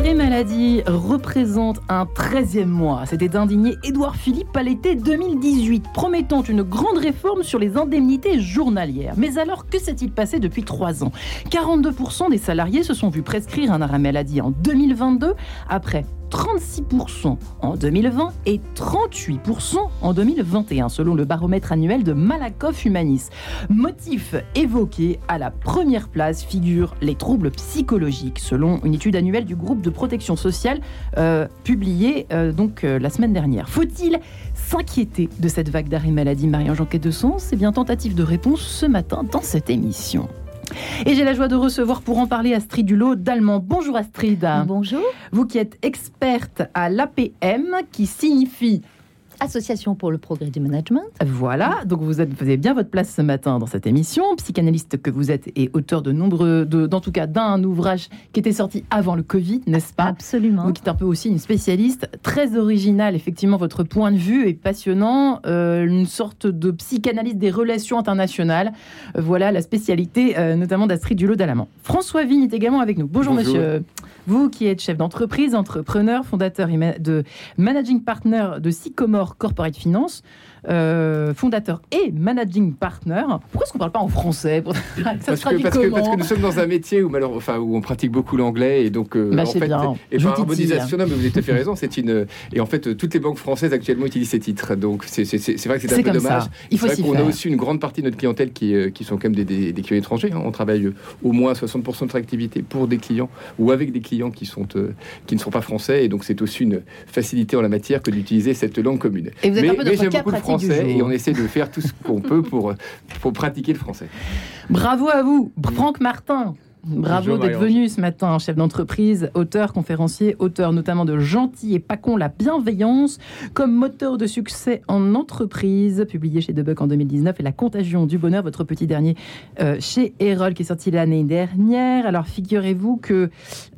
arrêt maladie représente un 13e mois. C'était indigné Édouard Philippe à l'été 2018, promettant une grande réforme sur les indemnités journalières. Mais alors, que s'est-il passé depuis trois ans? 42% des salariés se sont vus prescrire un arrêt maladie en 2022, après 36% en 2020 et 38% en 2021, selon le baromètre annuel de Malakoff Humanis. Motif évoqué, à la première place figurent les troubles psychologiques, selon une étude annuelle du groupe de protection sociale euh, publiée euh, donc euh, la semaine dernière. Faut-il s'inquiéter de cette vague d'arrêt maladie? Marie-Ange de Sens Eh bien, tentative de réponse ce matin dans cette émission. Et j'ai la joie de recevoir pour en parler Astrid Dulot d'Allemand. Bonjour Astrid. Bonjour. Vous qui êtes experte à l'APM, qui signifie Association pour le progrès du management. Voilà, donc vous, êtes, vous avez bien votre place ce matin dans cette émission. Psychanalyste que vous êtes et auteur de nombreux, d'en tout cas d'un ouvrage qui était sorti avant le Covid, n'est-ce pas? Absolument. Donc, qui est un peu aussi une spécialiste, très originale. Effectivement, votre point de vue est passionnant. Euh, une sorte de psychanalyste des relations internationales. Euh, voilà la spécialité, euh, notamment d'Astrid Dulot d'Alamant. François Vigne est également avec nous. Bonjour. monsieur. Vous qui êtes chef d'entreprise, entrepreneur, fondateur de managing partner de Sycomore Corporate Finance, euh, fondateur et managing partner. Pourquoi est-ce qu'on ne parle pas en français parce, que, parce, que, nous sommes dans un métier où, enfin, où on pratique beaucoup l'anglais et donc euh, bah, en fait, bien. et par harmonisation, non, mais vous avez tout à fait raison. C'est une et en fait toutes les banques françaises actuellement utilisent ces titres. Donc c'est vrai que c'est un peu dommage. Il faut qu'on a aussi une grande partie de notre clientèle qui, euh, qui sont quand même des, des, clients étrangers. Hein. On travaille au moins 60% de notre activité pour des clients ou avec des clients qui sont qui ne sont pas français et donc c'est aussi une facilité en la matière que d'utiliser cette langue commune. Et vous êtes mais, un peu j'aime beaucoup le français et on essaie de faire tout ce qu'on peut pour, pour pratiquer le français. Bravo à vous, Franck Martin. Bravo d'être venu ce matin, chef d'entreprise, auteur, conférencier, auteur notamment de Gentil et pas con, la bienveillance, comme moteur de succès en entreprise, publié chez Debuck en 2019, et La contagion du bonheur, votre petit dernier euh, chez Erol, qui est sorti l'année dernière. Alors figurez-vous que,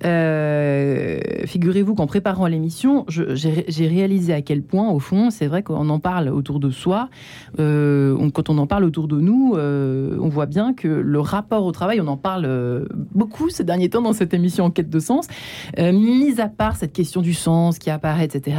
euh, figurez-vous qu'en préparant l'émission, j'ai réalisé à quel point, au fond, c'est vrai qu'on en parle autour de soi. Euh, quand on en parle autour de nous, on voit bien que le rapport au travail, on en parle beaucoup ces derniers temps dans cette émission en quête de sens. Euh, mis à part cette question du sens qui apparaît, etc.,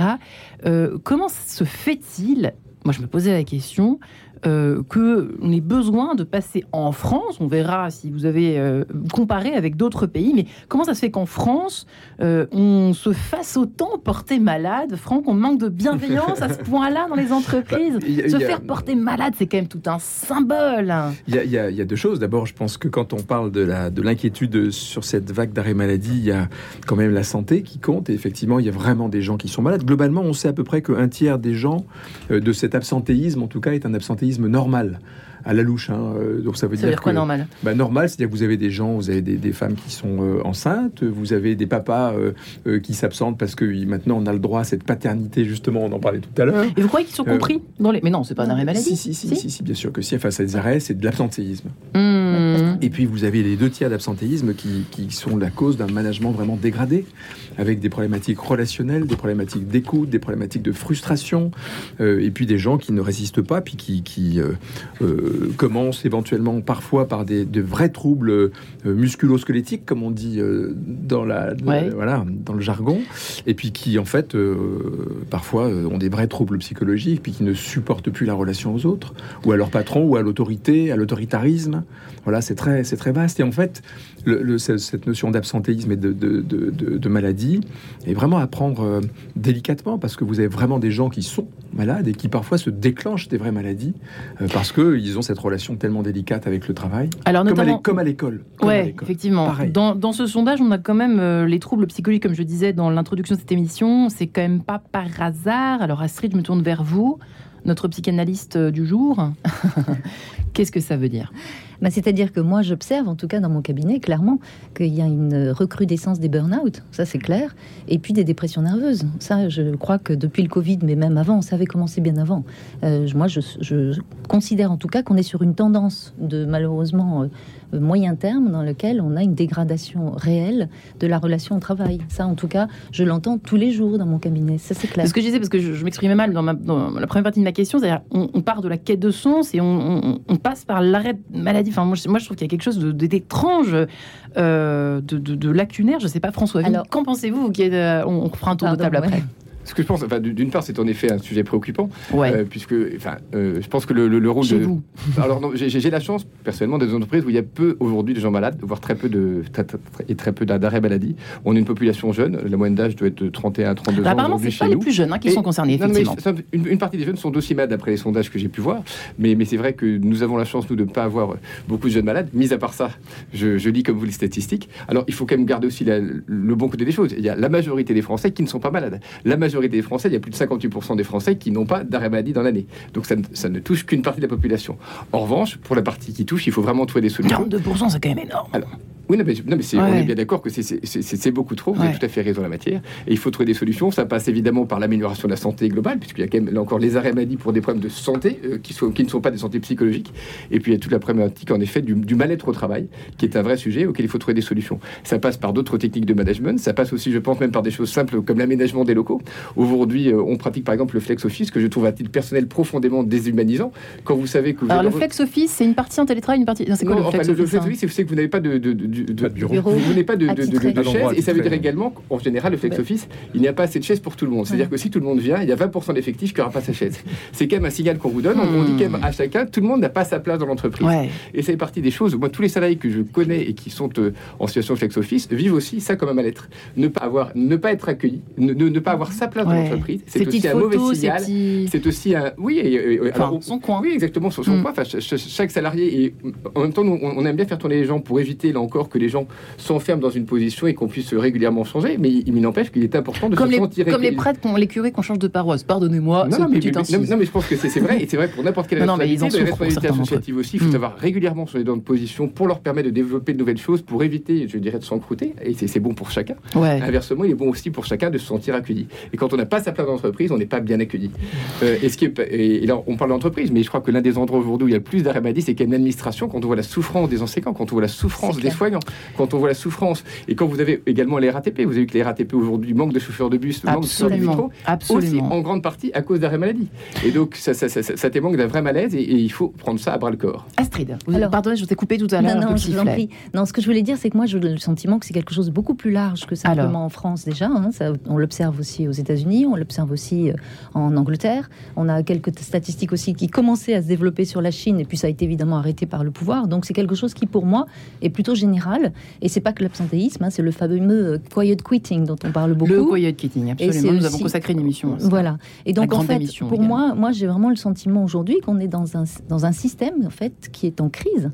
euh, comment se fait-il moi, je me posais la question euh, qu'on ait besoin de passer en France. On verra si vous avez euh, comparé avec d'autres pays, mais comment ça se fait qu'en France, euh, on se fasse autant porter malade? Franck, on manque de bienveillance à ce point-là dans les entreprises? Bah, se faire porter malade, c'est quand même tout un symbole. Il y, a, deux choses. D'abord, je pense que quand on parle de l'inquiétude de sur cette vague d'arrêt maladie, il y a quand même la santé qui compte. Et effectivement, il y a vraiment des gens qui sont malades. Globalement, on sait à peu près qu'un tiers des gens de cet absentéisme, en tout cas, est un absentéisme normal à la louche. Hein. Euh, donc ça veut dire, quoi normal? Bah, Normal, c'est-à-dire que vous avez des gens, vous avez des, femmes qui sont euh, enceintes, vous avez des papas euh, qui s'absentent parce que maintenant on a le droit à cette paternité justement, on en parlait tout à l'heure. Et vous croyez qu'ils sont compris dans les... Mais non, c'est pas un arrêt maladie. Si si si, bien sûr que si. Face à des arrêts, c'est de l'absentéisme. Hmm. Et puis vous avez les deux tiers d'absentéisme qui, qui sont la cause d'un management vraiment dégradé, avec des problématiques relationnelles, des problématiques d'écoute, des problématiques de frustration, et puis des gens qui ne résistent pas, puis qui, qui commence éventuellement parfois par des, de vrais troubles euh, musculo-squelettiques, comme on dit euh, dans, la, voilà, dans le jargon, et puis qui en fait euh, parfois ont des vrais troubles psychologiques, puis qui ne supportent plus la relation aux autres, ou à leur patron, ou à l'autorité, à l'autoritarisme. Voilà, c'est très, très vaste. Et en fait, le, cette notion d'absentéisme et de, de, de, maladie est vraiment à prendre délicatement, parce que vous avez vraiment des gens qui sont malades et qui parfois se déclenchent des vraies maladies parce qu'ils ont cette relation tellement délicate avec le travail. Alors, notamment, comme à l'école. Oui, effectivement. Dans, dans, ce sondage, on a quand même euh, les troubles psychologiques, comme je disais dans l'introduction de cette émission. C'est quand même pas par hasard. Alors, Astrid, je me tourne vers vous, notre psychanalyste euh, du jour. Qu'est-ce que ça veut dire? Bah, C'est-à-dire que moi, j'observe, en tout cas dans mon cabinet, clairement, qu'il y a une recrudescence des burn-out, ça c'est clair, et puis des dépressions nerveuses. Ça, je crois que depuis le Covid, mais même avant, on savait commencer bien avant. Euh, moi, je, je, considère en tout cas qu'on est sur une tendance de malheureusement euh, moyen terme dans lequel on a une dégradation réelle de la relation au travail. Ça, en tout cas, je l'entends tous les jours dans mon cabinet. Ça, c'est clair. Ce que je disais, parce que je, m'exprimais mal dans, dans, la première partie de ma question, c'est-à-dire on, part de la quête de sens et on, on passe par l'arrêt maladie Enfin, moi, je, trouve qu'il y a quelque chose d'étrange, euh, de, de, lacunaire. Je sais pas, François. Qu'en pensez-vous on, on, fera un tour de table après? Ce que je pense, enfin, d'une part, c'est en effet un sujet préoccupant, euh, puisque, enfin, euh, je pense que le, le, rôle Chez de. Vous. Alors, j'ai la chance, personnellement, des entreprises où il y a peu aujourd'hui de gens malades, voire très peu de et très peu d'arrêts maladie. On a une population jeune, la moyenne d'âge doit être de 31 à 32 bah, ans. Apparemment, c'est pas les plus jeunes hein, qui sont concernés. effectivement. une, partie des jeunes sont aussi malades d'après les sondages que j'ai pu voir, mais, mais c'est vrai que nous avons la chance nous de ne pas avoir beaucoup de jeunes malades. Mis à part ça, je, je, lis comme vous les statistiques. Alors, il faut quand même garder aussi le bon côté des choses. Il y a la majorité des Français qui ne sont pas malades. La majorité des Français, il y a plus 58% des Français qui n'ont pas d'arrêt maladie dans l'année. Donc ça, ça, ne touche qu'une partie de la population. En revanche, pour la partie qui touche, il faut vraiment trouver des solutions. 42%, c'est quand même énorme. Alors, oui, non, mais, non, mais on est bien d'accord que c'est beaucoup trop. Vous avez tout à fait raison en la matière. Et il faut trouver des solutions. Ça passe évidemment par l'amélioration de la santé globale, puisqu'il y a quand même là encore les arrêts maladie pour des problèmes de santé euh, qui, sont, qui ne sont pas des santé psychologiques. Et puis il y a toute la problématique en effet du, du mal-être au travail, qui est un vrai sujet auquel il faut trouver des solutions. Ça passe par d'autres techniques de management. Ça passe aussi, je pense, même par des choses simples comme l'aménagement des locaux. Aujourd'hui, euh, on pratique par exemple le flex office, que je trouve à titre personnel profondément déshumanisant. Quand vous savez que vous Alors le flex office, c'est une partie en télétravail, une partie. c'est quoi le flex office, c'est que vous n'avez pas de, de, de bureau vous venez pas de, de, de, chaises. Et ça veut dire également qu'en général, le flex office, il n'y a pas assez de chaises pour tout le monde. C'est-à-dire que si tout le monde vient, il y a 20% d'effectifs qui n'aura pas sa chaise. C'est quand même un signal qu'on vous donne. On dit quand même à chacun, tout le monde n'a pas sa place dans l'entreprise. Et ça fait partie des choses. Moi, tous les salariés que je connais et qui sont euh, en situation de flex office vivent aussi ça comme un mal-être. Ne pas avoir, ne pas être accueilli, ne, ne, pas avoir sa place dans l'entreprise, c'est aussi un mauvais signal. C'est aussi un, oui, enfin, son coin. Oui, exactement, son, son mm. coin. chaque salarié et en même temps, on aime bien faire tourner les gens pour éviter là encore que les gens s'enferment dans une position et qu'on puisse régulièrement changer, mais il, n'empêche qu'il est important de comme se les, Comme les prêtres, les curés qu'on change de paroisse. Pardonnez-moi. Non, non, mais, je pense que c'est vrai, et c'est vrai pour n'importe quelle non, responsabilité, non, responsabilité associative aussi. Il faut hmm. savoir régulièrement changer de position pour leur permettre de développer de nouvelles choses, pour éviter, je dirais, de s'encrouter. Et c'est bon pour chacun. Inversement, il est bon aussi pour chacun de se sentir accueilli. Et quand on n'a pas sa place d'entreprise, on n'est pas bien accueilli. Euh, et, ce qui est, et, là, on parle d'entreprise, mais je crois que l'un des endroits aujourd'hui où il y a le plus d'arrêt maladie, c'est qu'il y a une administration. Quand on voit la souffrance des enseignants, quand on voit la souffrance des soignants, quand on voit la souffrance, et quand vous avez également les RATP. Vous avez vu que les RATP aujourd'hui manquent de chauffeurs de bus, manquent de chauffeurs de métro, aussi en grande partie à cause d'arrêt maladie. Et donc ça, ça, ça, ça témoigne d'un vrai malaise et, il faut prendre ça à bras le corps. Astrid, vous, Alors, pardonnez, je vous ai coupé tout à l'heure. Non, non, je vous en prie. Non, ce que je voulais dire, c'est que moi, j'ai le sentiment que c'est quelque chose de beaucoup plus large que simplement en France déjà. Hein. ça, on l'observe aussi aux États-Unis, on l'observe aussi euh, en Angleterre. On a quelques statistiques aussi qui commençaient à se développer sur la Chine et puis ça a été évidemment arrêté par le pouvoir. Donc c'est quelque chose qui, pour moi, est plutôt général. Et c'est pas que l'absentéisme, hein, c'est le fameux euh, quiet quitting dont on parle beaucoup. Le quiet quitting, absolument. Nous avons consacré une émission. Voilà. Et donc en fait, pour moi, moi j'ai vraiment le sentiment aujourd'hui qu'on est dans un, dans un système en fait qui est en crise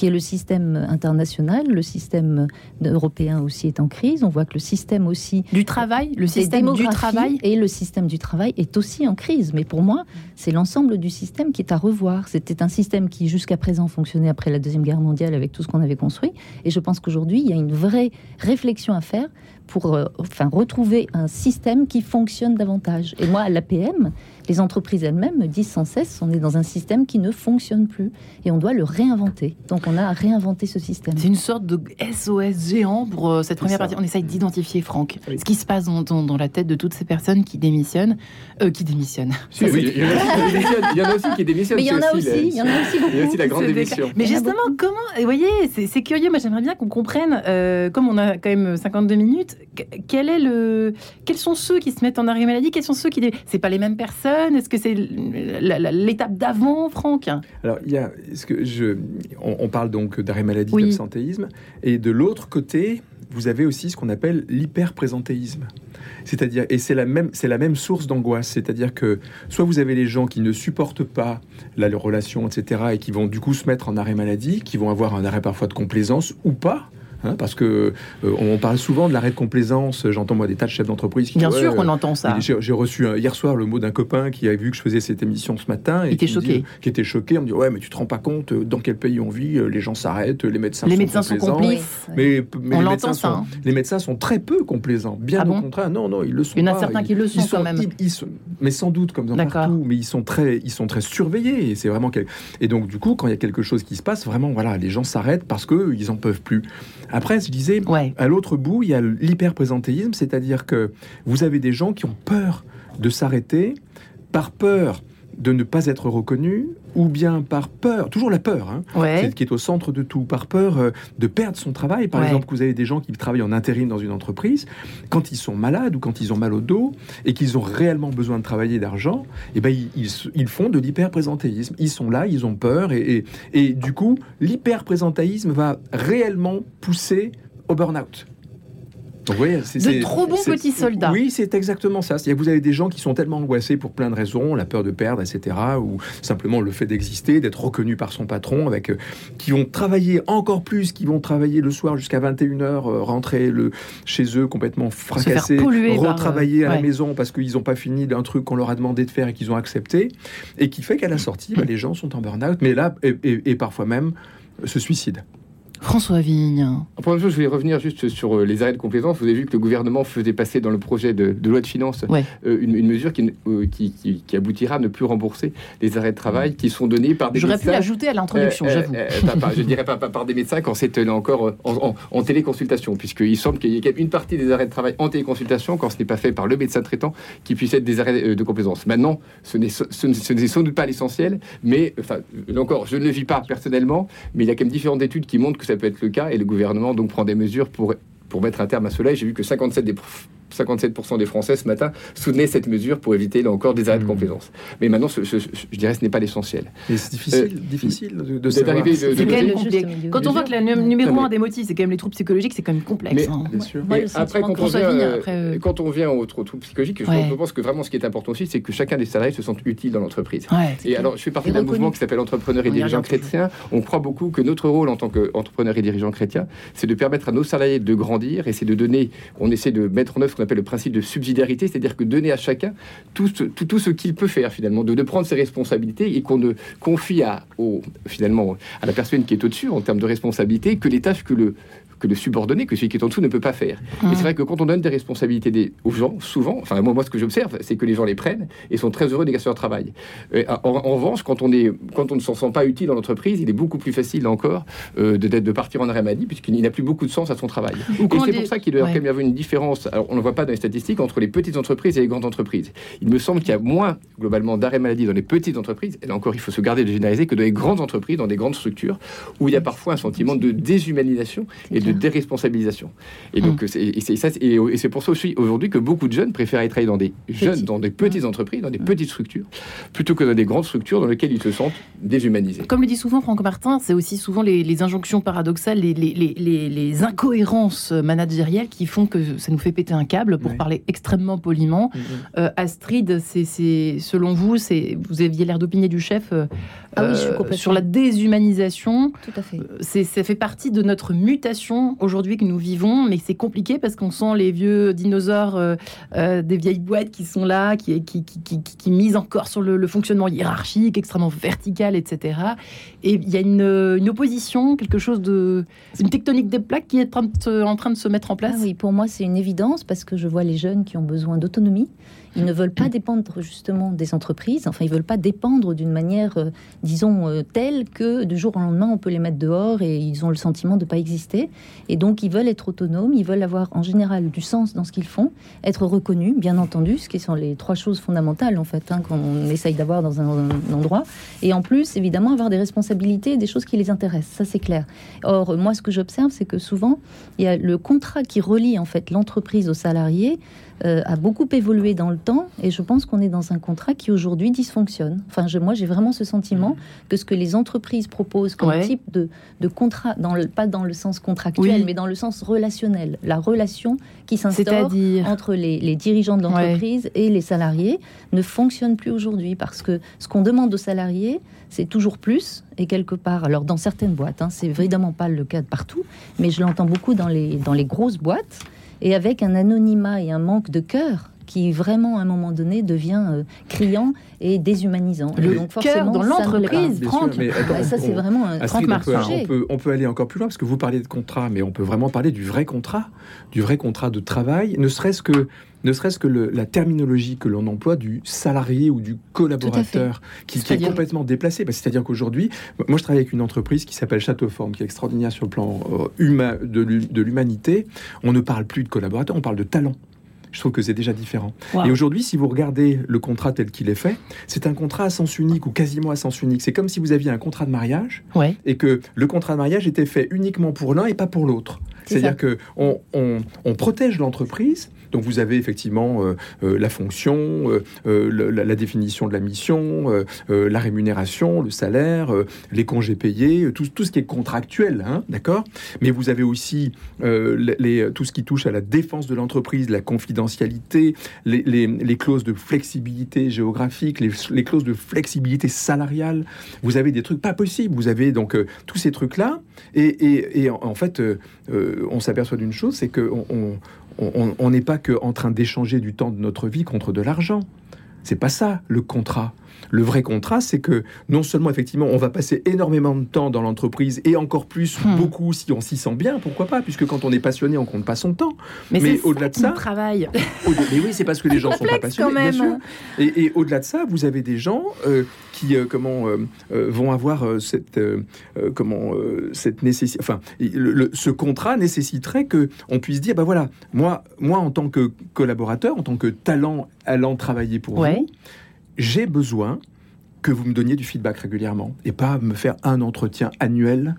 qui est le système international, le système européen aussi est en crise. On voit que le système aussi du travail, le système du travail et le système du travail est aussi en crise. Mais pour moi, c'est l'ensemble du système qui est à revoir. C'était un système qui jusqu'à présent fonctionnait après la deuxième guerre mondiale avec tout ce qu'on avait construit. Et je pense qu'aujourd'hui, il y a une vraie réflexion à faire pour euh, enfin, retrouver un système qui fonctionne davantage. Et moi, à l'APM, les entreprises elles-mêmes me disent sans cesse, on est dans un système qui ne fonctionne plus et on doit le réinventer. Donc on a réinventé ce système. C'est une sorte de SOS géant pour euh, cette première partie. On essaye d'identifier, Franck, ce qui se passe dans, dans, la tête de toutes ces personnes qui démissionnent, euh, qui démissionnent. il, y en a aussi qui démissionnent. Mais il y en a aussi, il y en a aussi beaucoup. Il y a aussi la grande démission. Mais justement, comment, vous voyez, c'est curieux. Moi, j'aimerais bien qu'on comprenne, euh, comme on a quand même 52 minutes, quel est le, quels sont ceux qui se mettent en arrêt maladie, quels sont ceux qui, c'est pas les mêmes personnes est-ce que c'est l'étape d'avant, Franck? Alors, il y a, ce que je, on, parle donc d'arrêt maladie, d'absentéisme, et de l'autre côté, vous avez aussi ce qu'on appelle l'hyperprésentéisme. C'est-à-dire, et c'est la même, c'est la même source d'angoisse. C'est-à-dire que soit vous avez les gens qui ne supportent pas la relation, etc., et qui vont du coup se mettre en arrêt maladie, qui vont avoir un arrêt parfois de complaisance ou pas, Hein, parce que euh, on parle souvent de l'arrêt de complaisance. J'entends moi des tas de chefs d'entreprise qui Bien sûr qu'on entend ça. J'ai reçu hier soir le mot d'un copain qui a vu que je faisais cette émission ce matin et qui, était choqué. qui était choqué. On me dit ouais, mais tu te rends pas compte euh, dans quel pays on vit euh, Les gens s'arrêtent, les médecins. Les sont médecins sont complices. Mais, mais on les, médecins ça, sont, hein. les médecins sont très peu complaisants. Bien ah au contraire, non, non, ils le sont. Il y en a certains qui le sont, quand même. mais sans doute comme dans partout. Mais ils sont très, ils sont très surveillés. Et c'est vraiment et donc du coup, quand il y a quelque chose qui se passe, vraiment, voilà, les gens s'arrêtent parce que ils en peuvent plus. Après, je disais, à l'autre bout, il y a l'hyperprésentéisme, c'est-à-dire que vous avez des gens qui ont peur de s'arrêter par peur de ne pas être reconnu, ou bien par peur, toujours la peur, hein, c'est qui est au centre de tout, par peur euh, de perdre son travail. Par exemple, vous avez des gens qui travaillent en intérim dans une entreprise, quand ils sont malades ou quand ils ont mal au dos et qu'ils ont réellement besoin de travailler d'argent, et eh ben, ils, ils, font de l'hyperprésentéisme. Ils sont là, ils ont peur, et, et, du coup, l'hyperprésentéisme va réellement pousser au burn-out. C'est de trop bons petits soldats. Oui, c'est exactement ça. C'est-à-dire que vous avez des gens qui sont tellement angoissés pour plein de raisons, la peur de perdre, etc., ou simplement le fait d'exister, d'être reconnu par son patron, avec euh, qui vont travailler encore plus, qui vont travailler le soir jusqu'à 21h, euh, rentrer le, chez eux complètement fracassés, retravailler à la maison parce qu'ils n'ont pas fini d'un truc qu'on leur a demandé de faire et qu'ils ont accepté, et qui fait qu'à la sortie, bah, les gens sont en burn-out, mais là, et parfois même se suicident. François Vigne. Première chose, je vais revenir juste sur euh, les arrêts de complaisance. Vous avez vu que le gouvernement faisait passer dans le projet de, loi de finances euh, une, mesure euh, qui, qui, aboutira à ne plus rembourser les arrêts de travail qui sont donnés par des J'aurais pu l'ajouter à l'introduction, j'avoue. je dirais pas, par des médecins quand c'est encore en, téléconsultation, puisqu'il semble qu'il y ait une partie des arrêts de travail en téléconsultation quand ce n'est pas fait par le médecin traitant qui puisse être des arrêts de complaisance. Maintenant, ce n'est sans doute pas l'essentiel, mais enfin, encore, je ne le vis pas personnellement, mais il y a quand même différentes études qui montrent que ça peut être le cas et le gouvernement donc prend des mesures pour, pour mettre un terme à cela. J'ai vu que 57 des 57% des Français ce matin soutenaient cette mesure pour éviter là encore des arrêts de mmh. complaisance. Mais maintenant, je dirais ce n'est pas l'essentiel. Mais c'est difficile, euh, difficile de, de savoir. De, quand on voit que le numéro un des motifs, c'est quand même les troubles psychologiques, c'est quand même complexe. Mais, hein. bien sûr. après, quand on, vient, euh, quand on vient aux, troubles psychologiques, je, pense que vraiment ce qui est important aussi, c'est que chacun des salariés se sente utile dans l'entreprise. et alors, je fais partie d'un mouvement qui s'appelle Entrepreneurs et dirigeants chrétiens. On croit beaucoup que notre rôle en tant qu'entrepreneurs et dirigeants chrétiens, c'est de permettre à nos salariés de grandir et c'est de donner, on essaie de mettre en œuvre appelle le principe de subsidiarité, c'est-à-dire que donner à chacun tout ce, qu'il peut faire finalement, de, de, prendre ses responsabilités et qu'on ne confie à, au, finalement à la personne qui est au-dessus en termes de responsabilité que les tâches que le que le subordonné, que celui qui est en dessous ne peut pas faire. Et c'est vrai que quand on donne des responsabilités des, aux gens, souvent, enfin moi, moi ce que j'observe, c'est que les gens les prennent et sont très heureux d'exercer leur travail. En, revanche, quand on, est, quand on ne s'en sent pas utile dans l'entreprise, il est beaucoup plus facile encore euh, de, de partir en arrêt maladie puisqu'il n'a plus beaucoup de sens à son travail. et c'est pour ça qu'il doit quand même y avoir une différence, alors on ne voit pas dans les statistiques, entre les petites entreprises et les grandes entreprises. Il me semble qu'il y a moins globalement d'arrêt maladie dans les petites entreprises, et là encore il faut se garder de généraliser, que dans les grandes entreprises, dans des grandes structures, où il y a parfois un sentiment de déshumanisation et de de déresponsabilisation. Et donc, hmm. c'est ça, et, c'est pour ça aussi aujourd'hui que beaucoup de jeunes préfèrent travailler dans des jeunes, dans des petites hmm. entreprises, dans des petites structures, plutôt que dans des grandes structures dans lesquelles ils se sentent déshumanisés. Comme le dit souvent Franck Martin, c'est aussi souvent les, injonctions paradoxales, les, les, incohérences managériales qui font que ça nous fait péter un câble, pour parler extrêmement poliment. Euh, Astrid, c'est selon vous, vous aviez l'air d'opinier du chef euh, ah euh, sur la déshumanisation. Tout à fait. Ça fait partie de notre mutation aujourd'hui que nous vivons, mais c'est compliqué parce qu'on sent les vieux dinosaures euh, euh, des vieilles boîtes qui sont là, qui, qui, qui, qui, misent encore sur le, fonctionnement hiérarchique, extrêmement vertical, etc. Et il y a une, une, opposition, quelque chose de... une tectonique des plaques qui est en train de se mettre en place. Ah oui, pour moi c'est une évidence parce que je vois les jeunes qui ont besoin d'autonomie. Ils ne veulent pas dépendre justement des entreprises. Enfin, ils veulent pas dépendre d'une manière, euh, disons, telle que du jour au lendemain, on peut les mettre dehors et ils ont le sentiment de ne pas exister. Et donc, ils veulent être autonomes. Ils veulent avoir en général du sens dans ce qu'ils font, être reconnus, bien entendu, ce qui sont les trois choses fondamentales en fait hein, qu'on essaye d'avoir dans un, endroit. Et en plus, évidemment, avoir des responsabilités, des choses qui les intéressent. Ça, c'est clair. Or, moi, ce que j'observe, c'est que souvent, il y a le contrat qui relie en fait l'entreprise aux salariés euh, a beaucoup évolué dans le temps et je pense qu'on est dans un contrat qui aujourd'hui dysfonctionne. Enfin, je, moi, j'ai vraiment ce sentiment que ce que les entreprises proposent comme type de, de contrat, dans le, pas dans le sens contractuel, mais dans le sens relationnel, la relation qui s'instaure entre les, les, dirigeants de l'entreprise et les salariés ne fonctionne plus aujourd'hui parce que ce qu'on demande aux salariés, c'est toujours plus et quelque part, alors dans certaines boîtes, hein, c'est évidemment pas le cas de partout, mais je l'entends beaucoup dans les, dans les grosses boîtes et avec un anonymat et un manque de cœur qui vraiment à un moment donné devient euh, criant et déshumanisant. Le donc forcément dans l'entreprise, Franck, ça c'est vraiment un Franck on, peut, on peut aller encore plus loin parce que vous parlez de contrat, mais on peut vraiment parler du vrai contrat, du vrai contrat de travail, ne serait-ce que ne serait-ce que la terminologie que l'on emploie du salarié ou du collaborateur, qui, est complètement déplacée. Bah, c'est-à-dire qu'aujourd'hui, moi je travaille avec une entreprise qui s'appelle Châteauforme, qui est extraordinaire sur le plan euh, humain, de l'humanité. On ne parle plus de collaborateur, on parle de talent. Je trouve que c'est déjà différent. Et aujourd'hui, si vous regardez le contrat tel qu'il est fait, c'est un contrat à sens unique ou quasiment à sens unique. C'est comme si vous aviez un contrat de mariage et que le contrat de mariage était fait uniquement pour l'un et pas pour l'autre. C'est-à-dire que on, on protège l'entreprise donc vous avez effectivement euh, euh, la fonction, euh, la, définition de la mission, la rémunération, le salaire, les congés payés, tout, ce qui est contractuel, hein, d'accord? Mais vous avez aussi tout ce qui touche à la défense de l'entreprise, la confidentialité, les, clauses de flexibilité géographique, les, clauses de flexibilité salariale. Vous avez des trucs pas possibles. Vous avez donc tous ces trucs-là. Et, en, fait, on s'aperçoit d'une chose, c'est qu'on on, on n'est pas que en train d'échanger du temps de notre vie contre de l'argent. C'est pas ça le contrat. Le vrai contrat, c'est que non seulement effectivement on va passer énormément de temps dans l'entreprise et encore plus hmm. beaucoup si on s'y sent bien, pourquoi pas Puisque quand on est passionné, on compte pas son temps. Mais, au-delà de ça, travail. mais oui, c'est parce que les gens sont pas passionnés. Bien sûr. Et, au-delà de ça, vous avez des gens euh, qui euh, comment euh, vont avoir cette comment cette nécessité. Enfin, ce contrat nécessiterait que on puisse dire, bah voilà, moi, moi en tant que collaborateur, en tant que talent allant travailler pour vous j'ai besoin que vous me donniez du feedback régulièrement et pas me faire un entretien annuel.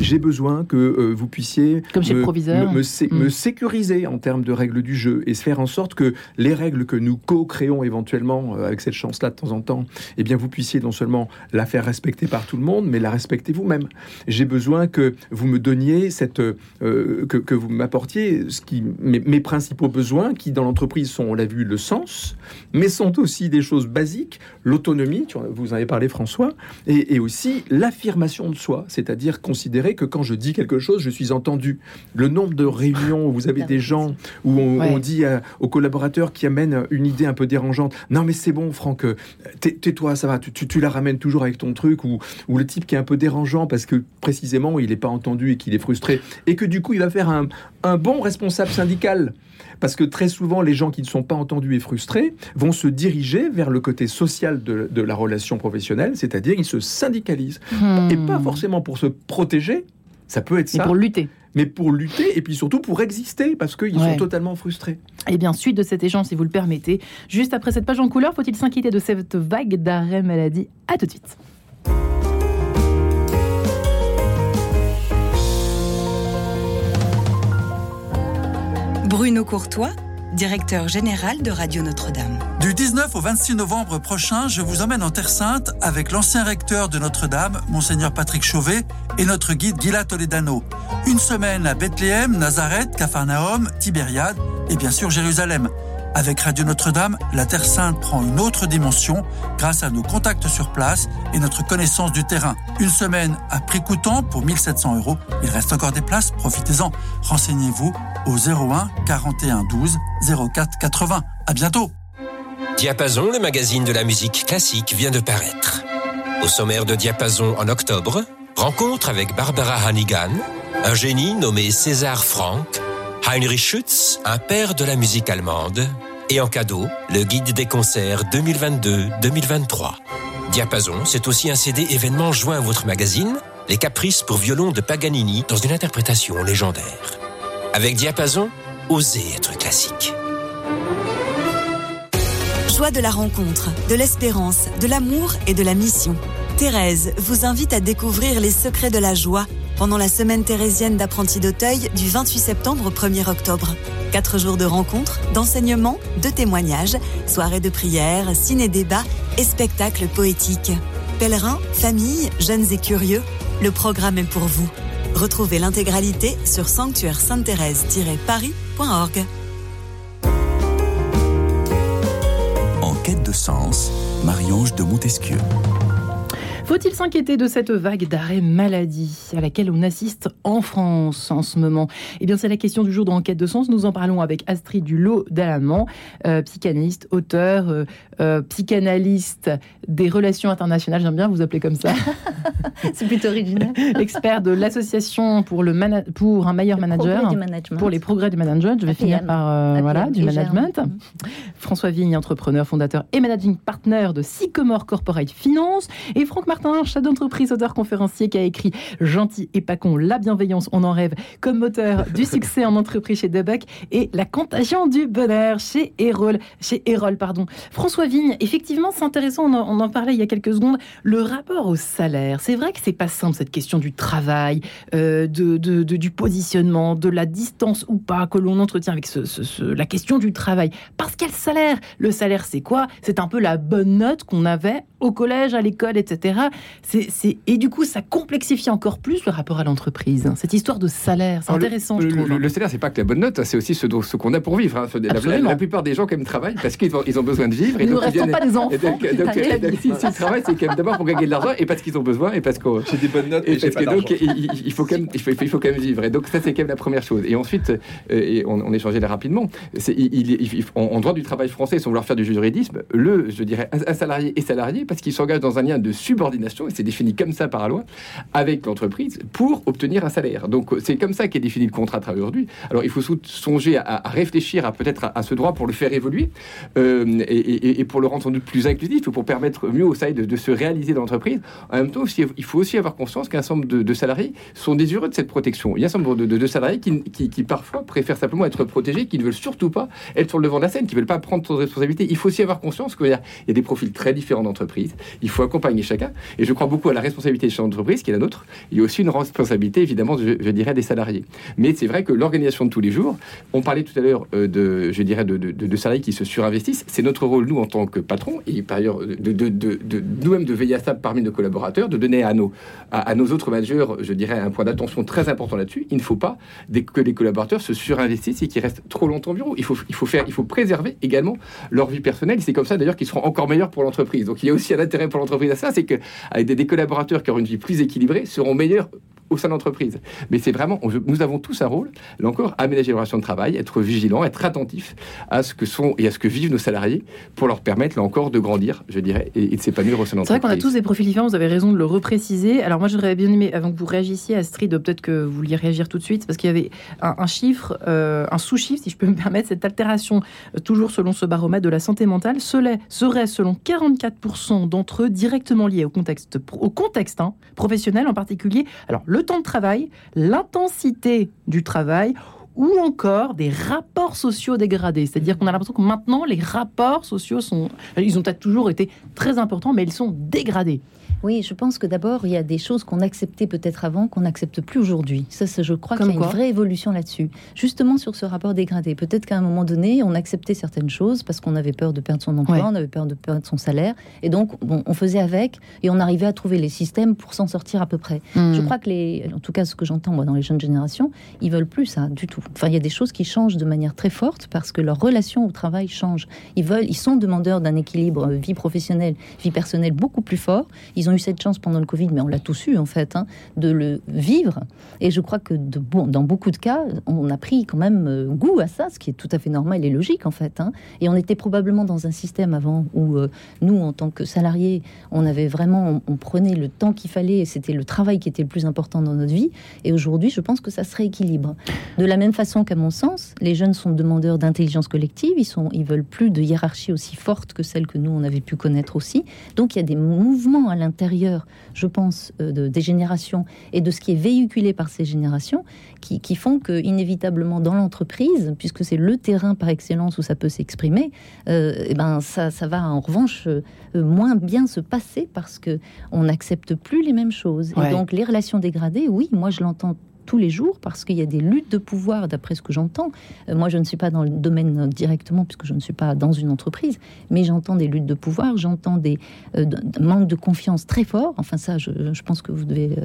J'ai besoin que euh, vous puissiez Comme chez me, me, mm. sécuriser en termes de règles du jeu et faire en sorte que les règles que nous co-créons éventuellement euh, avec cette chance-là de temps en temps, eh bien vous puissiez non seulement la faire respecter par tout le monde, mais la respecter vous-même. J'ai besoin que vous me donniez cette euh, que, que, vous m'apportiez ce qui mes, mes, principaux besoins qui dans l'entreprise sont on l'a vu le sens, mais sont aussi des choses basiques, l'autonomie. Vous vous en avez parlé François, et, aussi l'affirmation de soi, c'est-à-dire considérer que quand je dis quelque chose, je suis entendu. Le nombre de réunions où vous avez des gens où on, dit aux collaborateurs qui amènent une idée un peu dérangeante, non mais c'est bon Franck, euh, tais-toi, ça va, tu, la ramènes toujours avec ton truc, ou, ou le type qui est un peu dérangeant parce que précisément il n'est pas entendu et qu'il est frustré, et que du coup il va faire un, un bon responsable syndical. Parce que très souvent, les gens qui ne sont pas entendus et frustrés vont se diriger vers le côté social de, la relation professionnelle, c'est-à-dire ils se syndicalisent. Hmm. Et pas forcément pour se protéger, ça peut être ça. pour lutter mais pour lutter et puis surtout pour exister parce qu'ils sont totalement frustrés. Eh bien, suite de cet échange, si vous le permettez, juste après cette page en couleur, faut-il s'inquiéter de cette vague d'arrêt maladie? À tout de suite. Bruno Courtois, directeur général de Radio Notre-Dame. Du 19 au 26 novembre prochain, je vous emmène en Terre Sainte avec l'ancien recteur de Notre-Dame, Monseigneur Patrick Chauvet, et notre guide Gila Toledano. Une semaine à Bethléem, Nazareth, Capharnaüm, Tibériade et bien sûr Jérusalem. Avec Radio Notre-Dame, la Terre Sainte prend une autre dimension grâce à nos contacts sur place et notre connaissance du terrain. Une semaine à prix coûtant pour 1700 euros. Il reste encore des places, profitez-en. Renseignez-vous au 01 41 12 04 80. À bientôt. Diapason, le magazine de la musique classique, vient de paraître. Au sommaire de Diapason en octobre, rencontre avec Barbara Hannigan, un génie nommé César Franck, Heinrich Schütz, un père de la musique allemande, et en cadeau, le guide des concerts 2022-2023. Diapason, c'est aussi un CD événement joint à votre magazine, Les Caprices pour violon de Paganini dans une interprétation légendaire. Avec Diapason, osez être classique. Joie de la rencontre, de l'espérance, de l'amour et de la mission. Thérèse vous invite à découvrir les secrets de la joie pendant la semaine thérésienne d'apprentis d'Auteuil du 28 septembre au 1er octobre. Quatre jours de rencontres, d'enseignements, de témoignages, soirées de prières, ciné-débats et spectacles poétiques. Pèlerins, familles, jeunes et curieux, le programme est pour vous. Retrouvez l'intégralité sur sanctuaire sainte parisorg En quête de sens, Marie-Ange de Montesquieu. Faut-il s'inquiéter de cette vague d'arrêt maladie à laquelle on assiste en France en ce moment? Eh bien, c'est la question du jour dans Enquête de Sens. Nous en parlons avec Astrid Dulot d'Alamant, euh, psychanalyste, auteur, euh, euh, psychanalyste des relations internationales. J'aime bien vous appeler comme ça. c'est plutôt original. Expert de l'association pour, le pour un meilleur manager. Pour les progrès du management. Je vais finir par voilà, du management. François Vigne, entrepreneur, fondateur et managing partner de Sycomore Corporate Finance. Et Franck Martin, chef d'entreprise, auteur conférencier qui a écrit Gentil et pas con, la bienveillance, on en rêve, comme moteur du succès en entreprise chez Debuck et la contagion du bonheur chez Erol, chez Erol, pardon. François Vigne, effectivement, c'est intéressant, on en, parlait il y a quelques secondes, le rapport au salaire. C'est vrai que c'est pas simple cette question du travail, euh, de, du positionnement, de la distance ou pas que l'on entretient avec la question du travail. Parce le salaire? Le salaire, c'est quoi? C'est un peu la bonne note qu'on avait au collège, à l'école, etc. C'est, et du coup, ça complexifie encore plus le rapport à l'entreprise. Cette histoire de salaire, c'est intéressant, le, je trouve. Le, salaire, c'est pas que la bonne note, c'est aussi ce, ce qu'on a pour vivre. Hein. La, plupart des gens, quand même, travaillent parce qu'ils ont, ils ont besoin de vivre. Et Nous ne restons pas des enfants. donc, s'ils travaillent, c'est quand même d'abord pour gagner de l'argent et parce qu'ils ont besoin et parce que. J'ai des bonnes notes et, parce que donc, il, faut quand même, il faut, il faut quand même vivre. Et donc, ça, c'est quand même la première chose. Et ensuite, euh, et on, on échangeait là rapidement, il, en, droit du travail français, sans vouloir faire du juridisme, le, je dirais, un, salarié est salarié parce qu'il s'engage dans un lien de subordination, et c'est défini comme ça par la loi, avec l'entreprise pour obtenir un salaire. Donc c'est comme ça qu'est défini le contrat de travail aujourd'hui. Alors il faut songer à, réfléchir à peut-être à, ce droit pour le faire évoluer euh, et, pour le rendre sans doute plus inclusif, ou pour permettre mieux au SAI de, se réaliser dans l'entreprise. En même temps, il faut aussi avoir conscience qu'un certain nombre de, salariés sont désireux de cette protection. Il y a un certain nombre de, salariés qui, parfois préfèrent simplement être protégés, qui ne veulent surtout pas être sur le devant de la scène, qui ne veulent pas prendre de responsabilité. Il faut aussi avoir conscience qu'il y, y, a des profils très différents d'entreprise. Il faut accompagner chacun. Et je crois beaucoup à la responsabilité de chaque entreprise, qui est la nôtre. Il y a aussi une responsabilité, évidemment, je, dirais, des salariés. Mais c'est vrai que l'organisation de tous les jours, on parlait tout à l'heure euh, de, je dirais, de, salariés qui se surinvestissent. C'est notre rôle, nous, en tant que patron, et par ailleurs, de, nous-mêmes de veiller à ça parmi nos collaborateurs, de donner à nos, à, nos autres managers, je dirais, un point d'attention très important là-dessus. Il ne faut pas que les collaborateurs se surinvestissent et qu'ils restent trop longtemps au bureau. Il faut, il faut, faire, il faut préserver également leur vie personnelle. C'est comme ça, d'ailleurs, qu'ils seront encore meilleurs pour l'entreprise. Donc, il y a aussi un intérêt pour l'entreprise à ça, c'est que avec des, collaborateurs qui auront une vie plus équilibrée, seront meilleurs au sein de l'entreprise. Mais c'est vraiment, nous avons tous un rôle, là encore, aménager les relations de travail, être vigilant, être attentif à ce que sont et à ce que vivent nos salariés pour leur permettre, là encore, de grandir, je dirais, et, de s'épanouir au sein de l'entreprise. C'est vrai qu'on a tous des profils différents, vous avez raison de le repréciser. Alors moi, j'aurais bien aimé, avant que vous réagissiez, Astrid, peut-être que vous vouliez réagir tout de suite, parce qu'il y avait un, chiffre, euh, un sous-chiffre, si je peux me permettre, cette altération, euh, toujours selon ce baromètre de la santé mentale, serait, serait selon 44% d'entre eux directement liés au contexte, au contexte hein, professionnel en particulier. Alors, le temps de travail, l'intensité du travail ou encore des rapports sociaux dégradés. C'est-à-dire qu'on a l'impression que maintenant, les rapports sociaux sont... Ils ont toujours été très importants, mais ils sont dégradés. Oui, je pense que d'abord, il y a des choses qu'on acceptait peut-être avant, qu'on n'accepte plus aujourd'hui. Ça, je crois qu'il y a une vraie évolution là-dessus. Justement sur ce rapport dégradé. Peut-être qu'à un moment donné, on acceptait certaines choses parce qu'on avait peur de perdre son emploi, on avait peur de perdre son salaire. Et donc, on faisait avec et on arrivait à trouver les systèmes pour s'en sortir à peu près. Hmm. Je crois que les, en tout cas, ce que j'entends moi dans les jeunes générations, ils veulent plus ça du tout. Enfin, il y a des choses qui changent de manière très forte parce que leur relation au travail change. Ils veulent, ils sont demandeurs d'un équilibre vie professionnelle, vie personnelle beaucoup plus fort. Ils ont eu cette chance pendant le Covid, mais on l'a tous eu en fait, hein, de le vivre. Et je crois que de, bon, dans beaucoup de cas, on a pris quand même euh, goût à ça, ce qui est tout à fait normal et logique en fait. Hein. Et on était probablement dans un système avant où euh, nous, en tant que salariés, on avait vraiment, on, prenait le temps qu'il fallait et c'était le travail qui était le plus important dans notre vie. Et aujourd'hui, je pense que ça se rééquilibre. De la même façon qu'à mon sens, les jeunes sont demandeurs d'intelligence collective, ils, sont, ils veulent plus de hiérarchie aussi forte que celle que nous, on avait pu connaître aussi. Donc il y a des mouvements à l'intérieur je pense, euh, de, des générations et de ce qui est véhiculé par ces générations, qui, font que inévitablement dans l'entreprise, puisque c'est le terrain par excellence où ça peut s'exprimer, euh, eh ben ça, ça, va en revanche euh, moins bien se passer parce que on n'accepte plus les mêmes choses. Et donc les relations dégradées, oui, moi je l'entends tous les jours parce qu'il y a des luttes de pouvoir, d'après ce que j'entends. Euh, moi, je ne suis pas dans le domaine directement puisque je ne suis pas dans une entreprise, mais j'entends des luttes de pouvoir, j'entends des euh, manques de confiance très forts. Enfin, ça, je, pense que vous devez euh,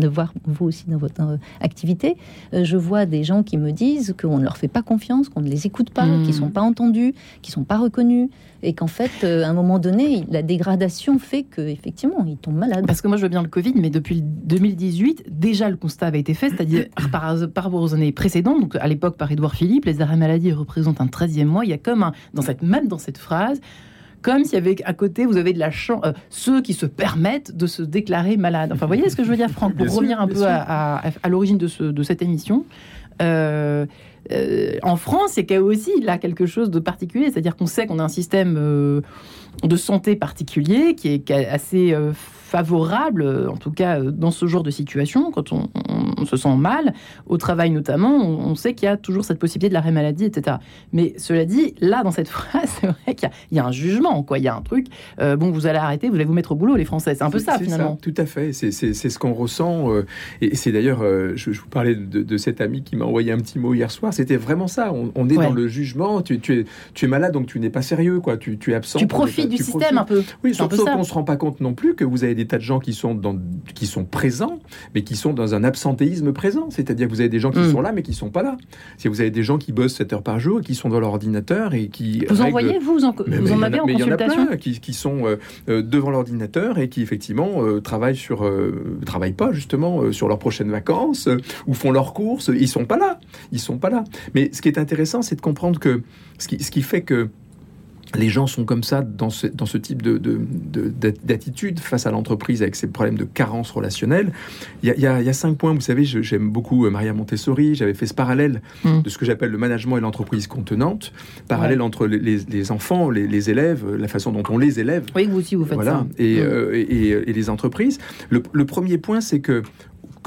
le voir vous aussi dans votre activité. je vois des gens qui me disent qu'on ne leur fait pas confiance, qu'on ne les écoute pas, qu'ils qu'ils sont pas entendus, qu'ils sont pas reconnus et qu'en fait, à un moment donné, la dégradation fait qu'effectivement, ils tombent malades. Parce que moi, je veux bien le Covid, mais depuis 2018, déjà le constat avait été fait c'est-à-dire par, rapport aux années précédentes, donc à l'époque par Édouard Philippe, les arrêts maladie représentent un 13e mois. Il y a comme un, dans cette, même dans cette phrase, comme s'il y avait à côté, vous avez de la chance, euh, ceux qui se permettent de se déclarer malades. Enfin, vous voyez ce que je veux dire, Franck, pour revenir un peu à, l'origine de, de, cette émission. Euh, euh, en France, il y a aussi là quelque chose de particulier, c'est-à-dire qu'on sait qu'on a un système de santé particulier qui est assez favorable, en tout cas dans ce genre de situation, quand on, se sent mal, au travail notamment, on, sait qu'il y a toujours cette possibilité de l'arrêt maladie, etc. Mais cela dit, là, dans cette phrase, c'est vrai qu'il y, a un jugement, quoi. Il y a un truc, bon, vous allez arrêter, vous allez vous mettre au boulot, les Français. C'est un peu ça, finalement. tout à fait. C'est ce qu'on ressent. et c'est d'ailleurs, je, vous parlais de, cet ami qui m'a envoyé un petit mot hier soir. C'était vraiment ça. On, est dans le jugement. Tu, tu, es, tu es malade, donc tu n'es pas sérieux, quoi. Tu, tu es absent. Tu profites du système un peu. Oui, sauf, qu'on ne se rend pas compte non plus que vous avez des tas de gens qui sont, dans, qui sont présents, mais qui sont dans un absentéisme présent. C'est-à-dire que vous avez des gens qui hmm. sont là, mais qui ne sont pas là. Si vous avez des gens qui bossent 7 heures par jour, qui sont dans leur ordinateur et qui. Vous en voyez, vous, vous en, vous en avez en consultation Il y en a plein qui, qui sont euh, euh, devant l'ordinateur et qui, effectivement, euh, travaillent sur. travaillent pas, justement, sur leurs prochaines vacances ou font leurs courses. Ils sont pas là. Ils sont pas là. Mais ce qui est intéressant, c'est de comprendre que ce qui, ce qui fait que les gens sont comme ça dans ce, dans ce type d'attitude de, face à l'entreprise avec ces problèmes de carence relationnelle. Il y a, cinq points, vous savez, j'aime beaucoup euh, Maria Montessori, j'avais fait ce parallèle mm. de ce que j'appelle le management et l'entreprise contenante, parallèle entre les, enfants, les, élèves, la façon dont on les élève. Oui, vous aussi, vous faites ça. Et, mm. euh, et, et, les entreprises. Le, le premier point, c'est que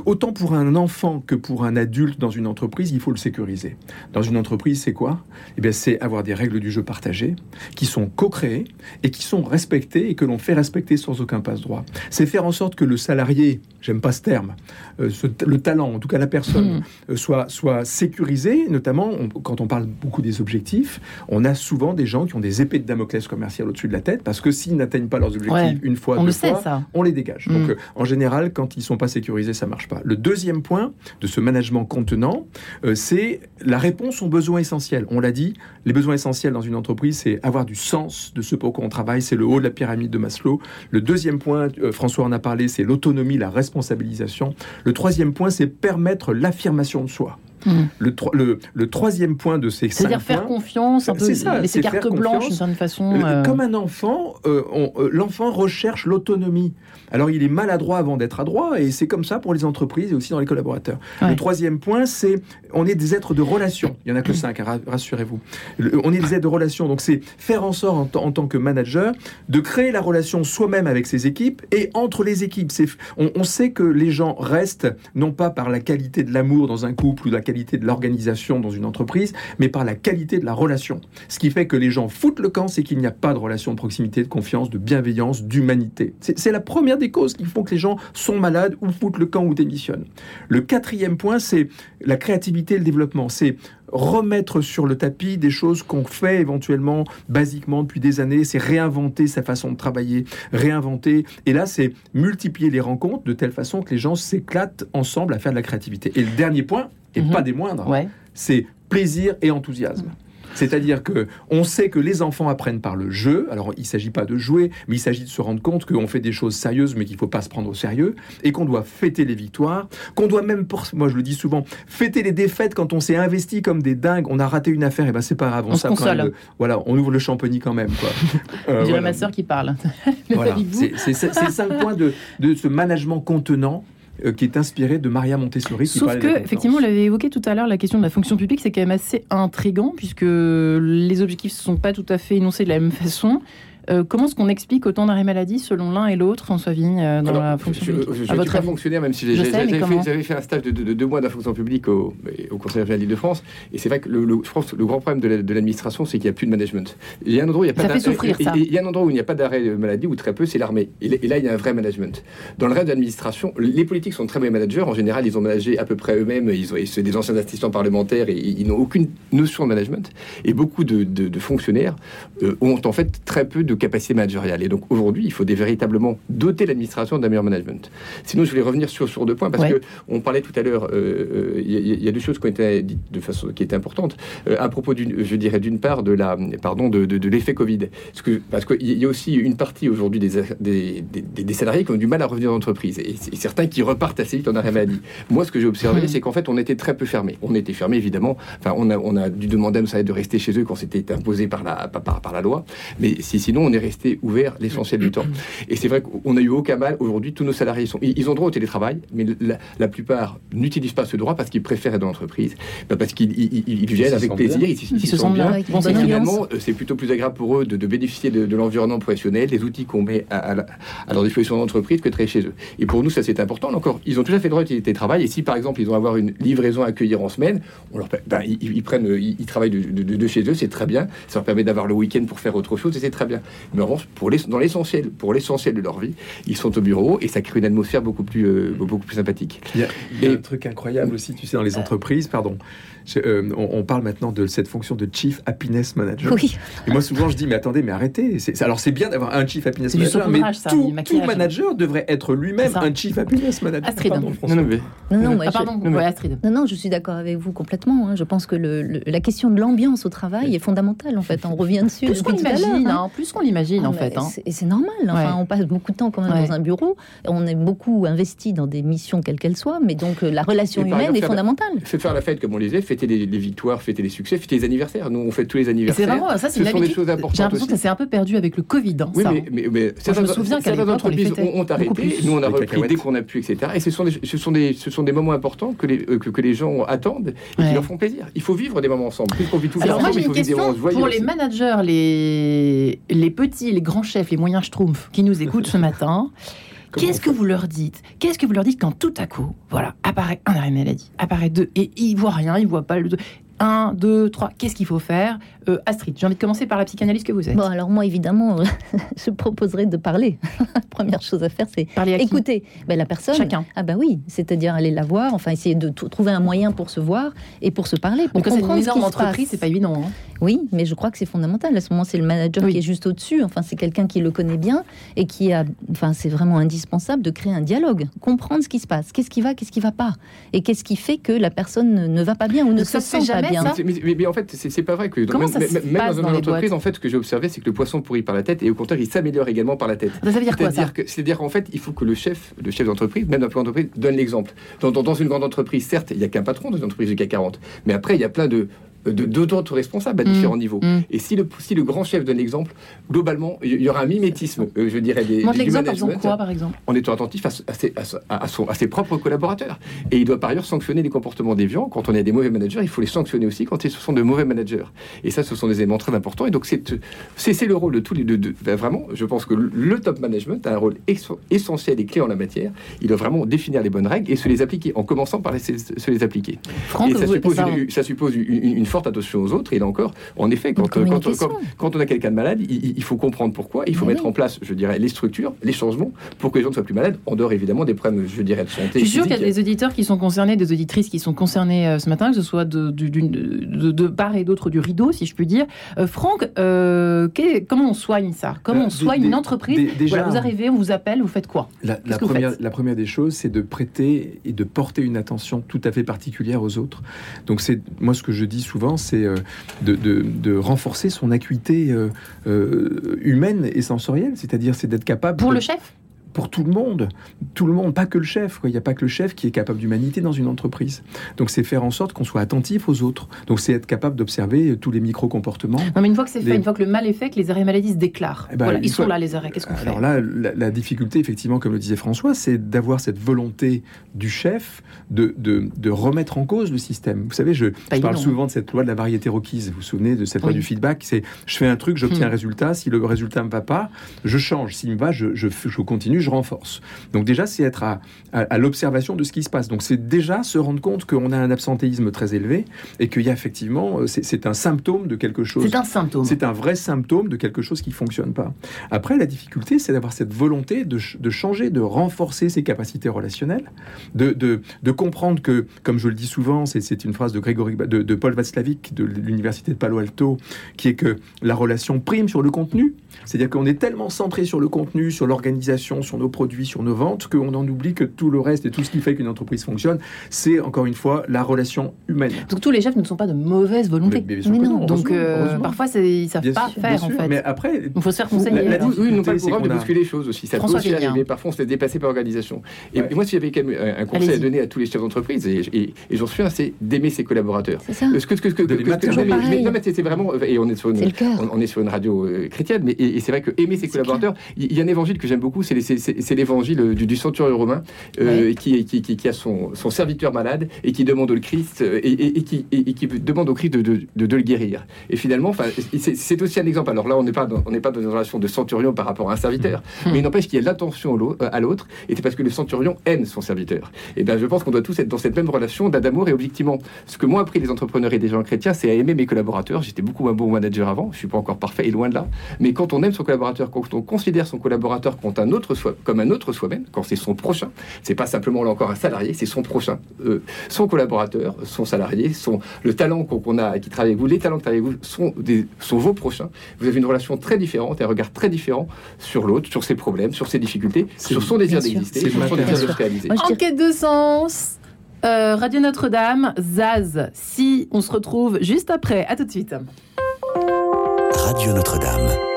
autant pour un enfant que pour un adulte dans une entreprise, il faut le sécuriser. Dans une entreprise, c'est quoi? Eh bien, c'est avoir des règles du jeu partagées qui sont co-créées et qui sont respectées et que l'on fait respecter sans aucun passe-droit. C'est faire en sorte que le salarié, j'aime pas ce terme, euh, le talent, en tout cas la personne, mmh. euh, soit, soit sécurisé, notamment quand on parle beaucoup des objectifs, on a souvent des gens qui ont des épées de Damoclès commerciales au-dessus de la tête parce que s'ils n'atteignent pas leurs objectifs une fois, deux fois, on les dégage. Donc, mmh. euh, en général, quand ils sont pas sécurisés, ça marche le deuxième point de ce management contenant, euh, c'est la réponse aux besoins essentiels. On l'a dit, les besoins essentiels dans une entreprise, c'est avoir du sens de ce pour quoi on travaille, c'est le haut de la pyramide de Maslow. Le deuxième point, euh, François en a parlé, c'est l'autonomie, la responsabilisation. Le troisième point, c'est permettre l'affirmation de soi. Hmm. Le, le, le, troisième point de ces cinq C'est-à-dire faire confiance, un peu laisser carte blanche d'une certaine façon. Euh. Comme un enfant, euh, euh, l'enfant recherche l'autonomie. Alors il est maladroit avant d'être adroit, et c'est comme ça pour les entreprises et aussi dans les collaborateurs. Le troisième point, c'est on est des êtres de relation. Il y en a que cinq, hein, rassurez-vous. On est des êtres de relation, donc c'est faire en sorte en, tant que manager de créer la relation soi-même avec ses équipes et entre les équipes. On, on sait que les gens restent non pas par la qualité de l'amour dans un couple ou la qualité de l'organisation dans une entreprise, mais par la qualité de la relation. Ce qui fait que les gens foutent le camp, c'est qu'il n'y a pas de relation de proximité, de confiance, de bienveillance, d'humanité. C'est la première des causes qui font que les gens sont malades ou foutent le camp ou démissionnent. Le quatrième point, c'est la créativité et le développement. C'est remettre sur le tapis des choses qu'on fait éventuellement basiquement depuis des années, c'est réinventer sa façon de travailler, réinventer. Et là, c'est multiplier les rencontres de telle façon que les gens s'éclatent ensemble à faire de la créativité. Et le dernier point, et mhm. pas des moindres, c'est plaisir et enthousiasme. C'est-à-dire que on sait que les enfants apprennent par le jeu. Alors, il ne s'agit pas de jouer, mais il s'agit de se rendre compte qu'on fait des choses sérieuses, mais qu'il ne faut pas se prendre au sérieux, et qu'on doit fêter les victoires, qu'on doit même, moi je le dis souvent, fêter les défaites quand on s'est investi comme des dingues. On a raté une affaire, et ben c'est pas grave, on, on voilà, on ouvre le champigny quand même. Quoi. Euh, dirais ma sœur qui parle. voilà, c'est cinq points de, de ce management contenant euh, qui est inspiré de Maria Montessori. Sauf que, effectivement, on l'avait évoqué tout à l'heure, la question de la fonction publique, c'est quand même assez intrigant, puisque les objectifs ne sont pas tout à fait énoncés de la même façon. Euh, comment est-ce qu'on explique autant d'arrêts maladie selon l'un et l'autre, François Vigne, euh, dans la fonction publique Je, suis pas fonctionnaire, même si j'avais fait, un stage de, deux mois de la fonction publique au, au Conseil régional de France. Et c'est vrai que le, je pense le grand problème de l'administration, c'est qu'il n'y a plus de management. Il y a un endroit où il n'y a pas y a un endroit où il n'y a pas d'arrêt maladie, ou très peu, c'est l'armée. Et, là, il y a un vrai management. Dans le reste de l'administration, les politiques sont très bons managers. En général, ils ont managé à peu près eux-mêmes. Ils, sont des anciens assistants parlementaires et ils, n'ont aucune notion de management. Et beaucoup de, fonctionnaires euh, ont en fait très peu de capacité managériale. Et donc aujourd'hui, il faut des, véritablement doter l'administration d'un meilleur management. Sinon, je voulais revenir sur, sur deux points, parce qu'on que on parlait tout à l'heure, euh, euh, il y, a deux choses qui ont été dites de façon qui étaient importantes. Euh, à propos, d'une, je dirais d'une part, de, la, pardon, de, de, l'effet Covid. Parce, que, parce qu'il y a aussi une partie aujourd'hui des, des, des, salariés qui ont du mal à revenir dans l'entreprise, et, certains qui repartent assez vite en arrêt maladie. Moi, ce que j'ai observé, mmh. c'est qu'en fait, on était très peu fermés. On était fermés, évidemment. Enfin, on a, on a dû demander à nos salariés de rester chez eux quand c'était imposé par la, par, par la loi. Mais si, sinon, nous, on est resté ouvert l'essentiel du temps. Et c'est vrai qu'on a eu aucun mal. Aujourd'hui, tous nos salariés sont, ils ont droit au télétravail, mais la, plupart n'utilisent pas ce droit parce qu'ils préfèrent être dans l'entreprise, bah, parce qu'ils viennent avec plaisir, ils, se sentent bien. finalement, euh, c'est plutôt plus agréable pour eux de, bénéficier de, l'environnement professionnel, des outils qu'on met à, leur disposition d'entreprise que de travailler chez eux. Et pour nous, ça c'est important. Encore, ils ont tout à fait le droit au télétravail. Et si par exemple ils ont avoir une livraison à accueillir en semaine, on leur, ben, ils, prennent, ils, travaillent de, chez eux, c'est très bien. Ça leur permet d'avoir le week-end pour faire autre chose, et c'est très bien. Mais en revanche, pour les, dans l'essentiel, pour l'essentiel de leur vie, ils sont au bureau et ça crée une atmosphère beaucoup plus, euh, beaucoup plus sympathique. Il y a, il y a un truc incroyable aussi, tu sais, dans les entreprises, pardon. Euh, on, parle maintenant de cette fonction de Chief Happiness Manager. Oui. Et moi, souvent, je dis, mais attendez, mais arrêtez. Alors, c'est bien d'avoir un Chief Happiness Manager, mais tout, manager devrait être lui-même un Chief Happiness Manager. Astrid. Pardon, non, non, non, ah, pardon, je... Astrid. non, non, je suis d'accord avec vous complètement. Hein. Je pense que le, la question de l'ambiance au travail est fondamentale, en fait. On revient dessus. Plus qu'on l'imagine, hein. plus qu'on l'imagine, en ah, fait. Hein. Et c'est normal. Enfin, On passe beaucoup de temps quand même dans un bureau. On est beaucoup investi dans des missions, quelles qu'elles soient, mais donc euh, la relation humaine est fondamentale. C'est faire la fête, comme on les disait, fêter les victoires fêter les succès, fêter les anniversaires. Nous, on fête tous les anniversaires. C'est vraiment ça, c'est une des choses importantes. J'ai l'impression que ça s'est un peu perdu avec le Covid. Hein, oui, mais, mais, mais Moi, je me souviens qu'à l'époque, entreprises ont, ont arrêté. Nous, on a repris dès qu'on a pu, etc. Et ce sont des, ce sont des, ce sont des moments importants que les, euh, que, que, les gens attendent et qui leur font plaisir. Il faut vivre des moments ensemble. Plus qu'on vit tout Alors, moi, j'ai une question pour les managers, les, les petits, les grands chefs, les moyens schtroumpfs qui nous écoutent ce matin. Qu'est-ce que vous leur dites? Qu'est-ce que vous leur dites quand tout à coup, voilà, apparaît un arrêt maladie, apparaît deux, et ils voient rien, ils voient pas le 1, 2, 3, qu'est-ce qu'il faut faire? Euh, Astrid, j'ai envie de commencer par la psychanalyse que vous êtes. Bon, alors moi, évidemment, je proposerais de parler. la première chose à faire, c'est écouter ben, la personne. Chacun. Ah ben oui, c'est-à-dire aller la voir, enfin essayer de trouver un moyen pour se voir et pour se parler. Pour Donc, comprendre c'est une entreprise, c'est pas évident. Hein. Oui, mais je crois que c'est fondamental. À ce moment, c'est le manager qui est juste au-dessus. Enfin, c'est quelqu'un qui le connaît bien et qui a. Enfin, c'est vraiment indispensable de créer un dialogue, comprendre ce qui se passe, qu'est-ce qui va, qu'est-ce qui va pas, et qu'est-ce qui fait que la personne ne va pas bien ou ne se sent pas bien? Mais, en fait, c'est pas vrai que Comment même, même dans une entreprise, en fait, ce que j'ai observé, c'est que le poisson pourrit par la tête et au contraire, il s'améliore également par la tête. Ça veut dire quoi ça C'est-à-dire qu'en fait, il faut que le chef, le chef d'entreprise, même dans une entreprise, donne l'exemple. Dans, dans, une grande entreprise, certes, il n'y a qu'un patron dans une entreprise du CAC 40, mais après, il y a plein de d'autres responsables à mmh. différents niveaux. Mmh. Et si le, si le grand chef donne l'exemple, globalement, il y aura un mimétisme, euh, je dirais, des, Montre l'exemple en faisant quoi, par exemple? En étant attentif à, ses, à, son, à, ses, propres collaborateurs. Et il doit par ailleurs sanctionner les comportements déviants. Quand on a des mauvais managers, il faut les sanctionner aussi quand ce sont de mauvais managers. Et ça, ce sont des éléments très importants. Et donc, c'est le rôle de tous les deux. Ben, vraiment, je pense que le top management a un rôle essentiel et clé en la matière. Il doit vraiment définir les bonnes règles et se les appliquer, en commençant par les, se les appliquer. et ça, suppose une, ça suppose une forte attention aux autres. Et là encore, en effet, quand, euh, quand, on a quelqu'un de malade, il, faut comprendre pourquoi. Il faut mettre en place, je dirais, les structures, les changements pour que les gens ne soient plus malades, en dehors évidemment des problèmes, je dirais, de santé. Je suis sûr qu'il y a des auditeurs qui sont concernés, des auditrices qui sont concernés euh, ce matin, que ce soit de, de, de, part et d'autre du rideau, si je puis dire. Euh, Franck, comment on soigne ça? Comment on soigne une entreprise déjà, Vous arrivez, on vous appelle, vous faites quoi? La, première, la première des choses, c'est de prêter et de porter une attention tout à fait particulière aux autres. Donc c'est moi ce que je dis souvent, c'est euh, de, renforcer son acuité euh, euh, humaine et sensorielle, c'est-à-dire c'est d'être capable... Pour le chef? Pour tout le monde. Tout le monde, pas que le chef. Il n'y a pas que le chef qui est capable d'humanité dans une entreprise. Donc c'est faire en sorte qu'on soit attentif aux autres. Donc c'est être capable d'observer tous les micro-comportements. Non mais une fois que c'est fait, une fois que le mal est fait, que les arrêts maladie se déclarent. Eh ben, voilà, ils sont là les arrêts, qu'est-ce qu'on fait? Alors là, la, difficulté, effectivement, comme le disait François, c'est d'avoir cette volonté du chef de, de, remettre en cause le système. Vous savez, je, parle souvent de cette loi de la variété requise. Vous vous souvenez de cette loi du feedback? C'est je fais un truc, j'obtiens un hmm. résultat. Si le résultat ne me va pas, je change. S'il me va, je, je, je continue je renforce. Donc déjà, c'est être à, l'observation de ce qui se passe. Donc c'est déjà se rendre compte qu'on a un absentéisme très élevé et qu'il y a effectivement, euh, c'est un symptôme de quelque chose. C'est un symptôme. C'est un vrai symptôme de quelque chose qui fonctionne pas. Après, la difficulté, c'est d'avoir cette volonté de, changer, de renforcer ses capacités relationnelles, de, de, comprendre que, comme je le dis souvent, c'est une phrase de, Grégory, de, de Paul Václavic de l'université de Palo Alto, qui est que la relation prime sur le contenu. C'est-à-dire qu'on est tellement centré sur le contenu, sur l'organisation, sur nos produits, sur nos ventes, qu'on en oublie que tout le reste et tout ce qui fait qu'une entreprise fonctionne, c'est encore une fois la relation humaine. Donc tous les chefs ne sont pas de mauvaise volonté. Mais, non. Donc euh, parfois ils savent pas faire en fait. Mais après, il faut se faire conseiller. La, oui, non pas le de bousculer les choses aussi. Ça François peut aussi arriver. Parfois on se fait dépasser par l'organisation. Et, moi si j'avais quand même un conseil à donner à tous les chefs d'entreprise et, j'en suis un, c'est d'aimer ses collaborateurs. C'est ça. Ce que, que, que, non, mais c'est vraiment et on est sur une on, est sur une radio euh, chrétienne, mais et, c'est vrai que aimer ses collaborateurs. Il y a un évangile que j'aime beaucoup, c'est l'évangile du, centurion romain qui, qui, a son, son serviteur malade et qui demande au Christ et, qui, qui demande au Christ de, de, de, le guérir. Et finalement, c'est aussi un exemple. Alors là, on n'est pas dans, on n'est pas dans une relation de centurion par rapport à un serviteur, mmh. mais il n'empêche qu'il y a l'attention à l'autre, et c'est parce que le centurion aime son serviteur. Et bien, je pense qu'on doit tous être dans cette même relation d'amour et objectivement. Ce que moi appris les entrepreneurs et des gens chrétiens, c'est à aimer mes collaborateurs. J'étais beaucoup un bon manager avant, je suis pas encore parfait et loin de là. Mais quand on aime son collaborateur, quand on considère son collaborateur comme un autre soi, comme un autre soi-même, quand c'est son prochain, c'est pas simplement là encore un salarié, c'est son prochain, euh, son collaborateur, son salarié, son le talent qu'on a qui travaille avec vous, les talents qui travaillent avec vous sont, des, sont vos prochains. Vous avez une relation très différente, un regard très différent sur l'autre, sur ses problèmes, sur ses difficultés, sur son désir d'exister, sur son désir de se réaliser. Enquête de sens. Euh, Radio Notre-Dame, Zaz, si on se retrouve juste après, à tout de suite. Radio Notre-Dame.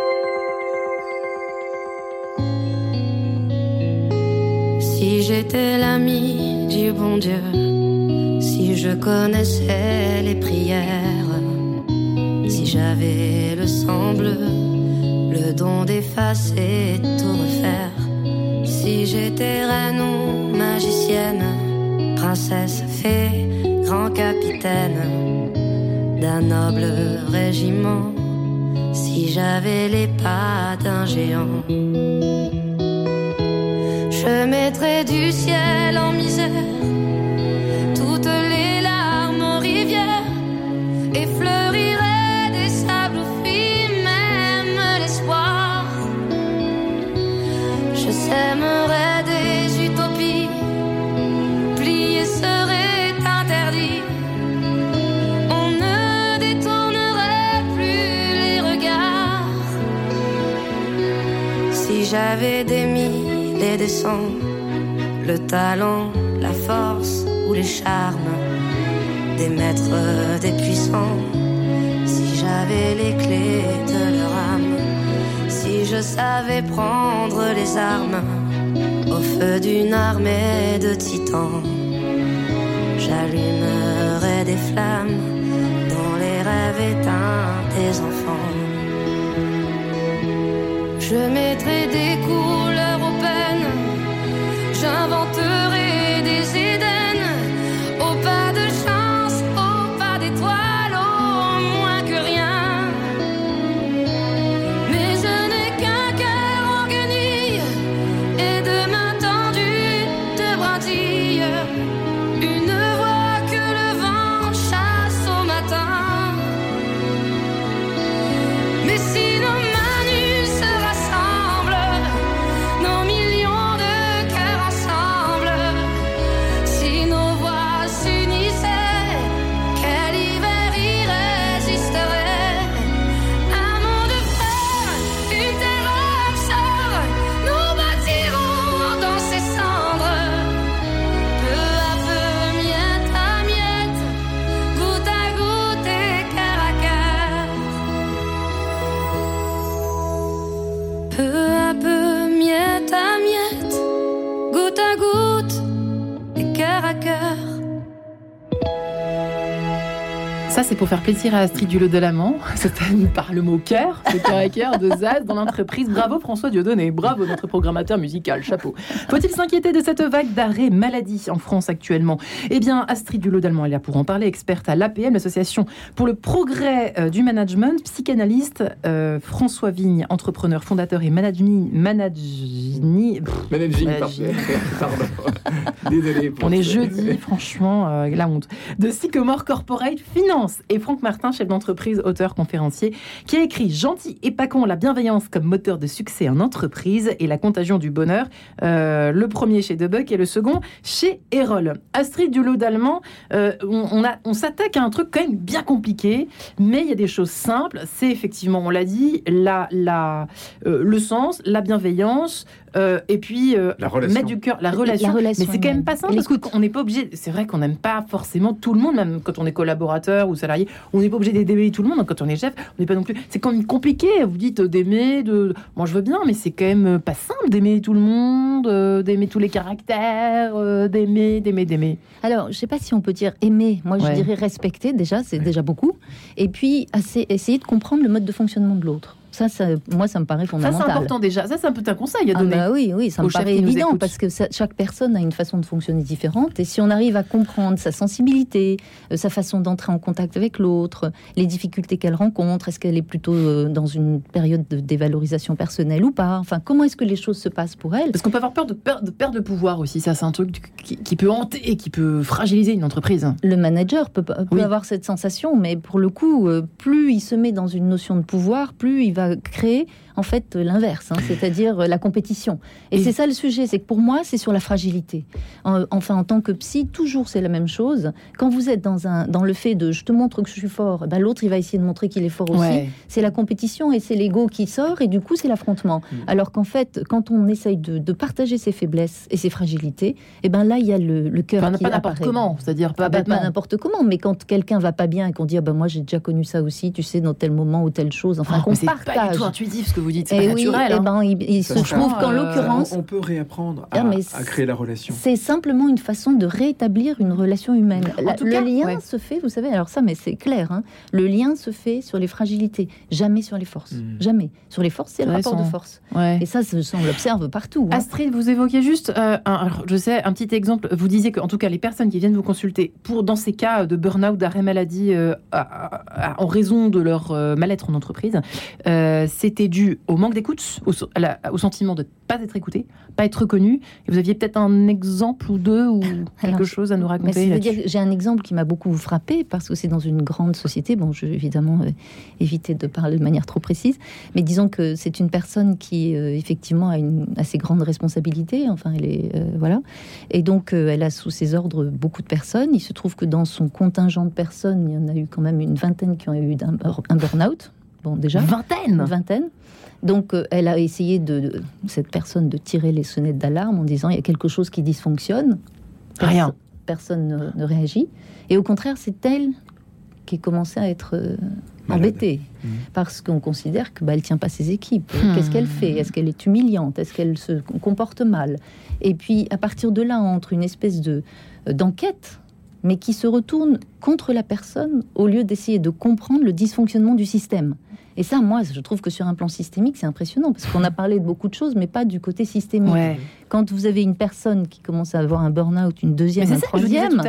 J'étais l'ami du bon Dieu, si je connaissais les prières, si j'avais le sang bleu, le don d'effacer tout refaire, si j'étais reine ou magicienne princesse, fée, grand capitaine d'un noble régiment, si j'avais les pas d'un géant, je mettrais du ciel en misère toutes les larmes aux rivières et fleurirais des sables fruits, même l'espoir. Je sèmerais j'avais des le talent, la force ou les charmes des maîtres, des puissants, si j'avais les clés de leur âme, si je savais prendre les armes au feu d'une armée de titans, j'allumerais des flammes dans les rêves éteints des enfants. Je mettrai des couleurs c'est pour faire plaisir à Astrid Dulot de l'Amant. C'était par le mot cœur, le cœur à cœur de Zaz dans l'entreprise. Bravo François Dieudonné, bravo notre programmateur musical, chapeau. Faut-il s'inquiéter de cette vague d'arrêt maladie en France actuellement? Eh bien, Astrid Dulot d'Allemand est là pour en parler, experte à l'APM, l'association pour le progrès euh, du management, psychanalyste, euh, François Vigne, entrepreneur, fondateur et managing... Managing... Managing, pardon. Désolé. On est jeudi, franchement, euh, la honte. De Sycomore Corporate Finance et Franck Martin, chef d'entreprise, auteur, conférencier, qui a écrit Gentil et pas con, la bienveillance comme moteur de succès en entreprise et la contagion du bonheur. Euh, le premier chez Debuck et le second chez Erol. Astrid Dulot d'Allemand, euh, on, on s'attaque à un truc quand même bien compliqué, mais il y a des choses simples. C'est effectivement, on l'a dit, la, la, euh, le sens, la bienveillance, Euh, et puis euh, la relation. mettre du cœur, la relation. mais c'est quand même pas simple parce qu'on n'est pas obligé. C'est vrai qu'on n'aime pas forcément tout le monde, même quand on est collaborateur ou salarié. On n'est pas obligé d'aimer tout le monde. Quand on est chef, on n'est pas non plus. C'est quand même compliqué. Vous dites d'aimer, de. Moi, je veux bien, mais c'est quand même pas simple d'aimer tout le monde, d'aimer tous les caractères, d'aimer, d'aimer, d'aimer. Alors, je sais pas si on peut dire aimer. Moi, je dirais respecter. Déjà, c'est déjà beaucoup. Et puis, essayer de comprendre le mode de fonctionnement de l'autre. Ça, ça, moi, ça me paraît fondamental. Ça, c'est important déjà. Ça, c'est un peu un conseil à ah donner. bah oui, oui, ça me paraît évident parce que chaque personne a une façon de fonctionner différente. Et si on arrive à comprendre sa sensibilité, euh, sa façon d'entrer en contact avec l'autre, les difficultés qu'elle rencontre, est-ce qu'elle est plutôt euh, dans une période de dévalorisation personnelle ou pas Enfin, comment est-ce que les choses se passent pour elle? Parce qu'on peut avoir peur de, perdre de, pouvoir aussi. Ça, c'est un truc qui, peut hanter et qui peut fragiliser une entreprise. Le manager peut, peut avoir cette sensation, mais pour le coup, euh, plus il se met dans une notion de pouvoir, plus il va créer en fait l'inverse, hein, c'est-à-dire la compétition. Et, c'est ça le sujet, c'est que pour moi, c'est sur la fragilité. enfin, en tant que psy, toujours c'est la même chose. Quand vous êtes dans, un, dans le fait de je te montre que je suis fort, ben, l'autre il va essayer de montrer qu'il est fort aussi. C'est la compétition et c'est l'ego qui sort et du coup c'est l'affrontement. Mm. Alors qu'en fait, quand on essaye de, partager ses faiblesses et ses fragilités, et eh ben là il y a le, le cœur qui pas n'importe comment, c'est-à-dire pas, ah ben, pas n'importe comment, mais quand quelqu'un va pas bien et qu'on dit ah ben moi j'ai déjà connu ça aussi, tu sais dans tel moment ou telle chose, enfin oh, qu'on partage. Pas du tout intuitif ce que vous dites, c'est eh naturel. Eh hein. ben, il, se trouve qu'en euh, l'occurrence, on peut réapprendre à, ah, créer la relation. C'est simplement une façon de rétablir une relation humaine. le lien se fait, vous savez, alors ça, mais c'est clair. Hein, le lien se fait sur les fragilités, jamais sur les forces, hmm. jamais. Sur les forces, c'est le rapport de force. Et ça, on l'observe partout. Hein. Astrid, vous évoquiez juste, euh, un, alors, je sais, un petit exemple. Vous disiez que, en tout cas, les personnes qui viennent vous consulter pour dans ces cas de burn-out, d'arrêt maladie, euh, en raison de leur mal-être en entreprise, c'était dû au manque d'écoute, au, sentiment de ne pas être écouté, pas être reconnu. Et vous aviez peut-être un exemple ou deux ou quelque chose à nous raconter J'ai un exemple qui m'a beaucoup frappé parce que c'est dans une grande société. Bon, je vais évidemment euh, éviter de parler de manière trop précise, mais disons que c'est une personne qui euh, effectivement a une assez grande responsabilité. Enfin, elle est euh, voilà, et donc elle a sous ses ordres beaucoup de personnes. Il se trouve que dans son contingent de personnes, il y en a eu quand même une vingtaine qui ont eu un, un burn-out. Bon, déjà. Vingtaine? Vingtaine. Donc, euh, elle a essayé de, cette personne de tirer les sonnettes d'alarme en disant il y a quelque chose qui dysfonctionne. Rien. Personne ne, réagit. Et au contraire, c'est elle qui commençait à être euh, embêtée mmh. parce qu'on considère que bah, elle tient pas ses équipes. Mmh. Qu'est-ce qu'elle fait? Est-ce qu'elle est humiliante? Est-ce qu'elle se comporte mal? Et puis, à partir de là, entre une espèce de euh, d'enquête mais qui se retourne contre la personne au lieu d'essayer de comprendre le dysfonctionnement du système. Et ça, moi, je trouve que sur un plan systémique, c'est impressionnant, parce qu'on a parlé de beaucoup de choses, mais pas du côté systémique. Quand vous avez une personne qui commence à avoir un burn-out, une deuxième, un troisième,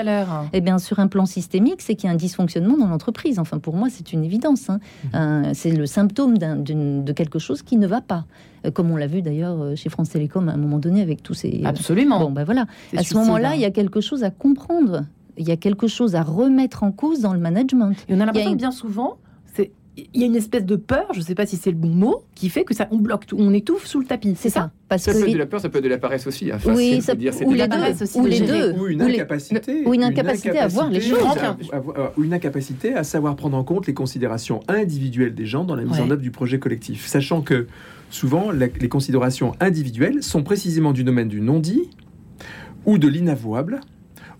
eh bien, sur un plan systémique, c'est qu'il y a un dysfonctionnement dans l'entreprise. Enfin, pour moi, c'est une évidence. Hein. Mhm. c'est le symptôme de quelque chose qui ne va pas euh, comme on l'a vu d'ailleurs euh, chez France Télécom à un moment donné avec tous ces... Absolument. Bon, ben voilà. À ce moment-là, il y a quelque chose à comprendre il y a quelque chose à remettre en cause dans le management. Et on a l'impression que bien souvent, c'est il y a une espèce de peur, je ne sais pas si c'est le bon mot, qui fait que ça on bloque tout, on étouffe sous le tapis. C'est ça, Parce ça peut être de la peur, ça peut être de la paresse aussi. Hein. oui, ça, dire, ou, les deux, aussi, ou les deux, ou une incapacité, ou une incapacité à voir les choses, ou une incapacité à savoir prendre en compte les considérations individuelles des gens dans la mise en œuvre du projet collectif, sachant que souvent les considérations individuelles sont précisément du domaine du non-dit ou de l'inavouable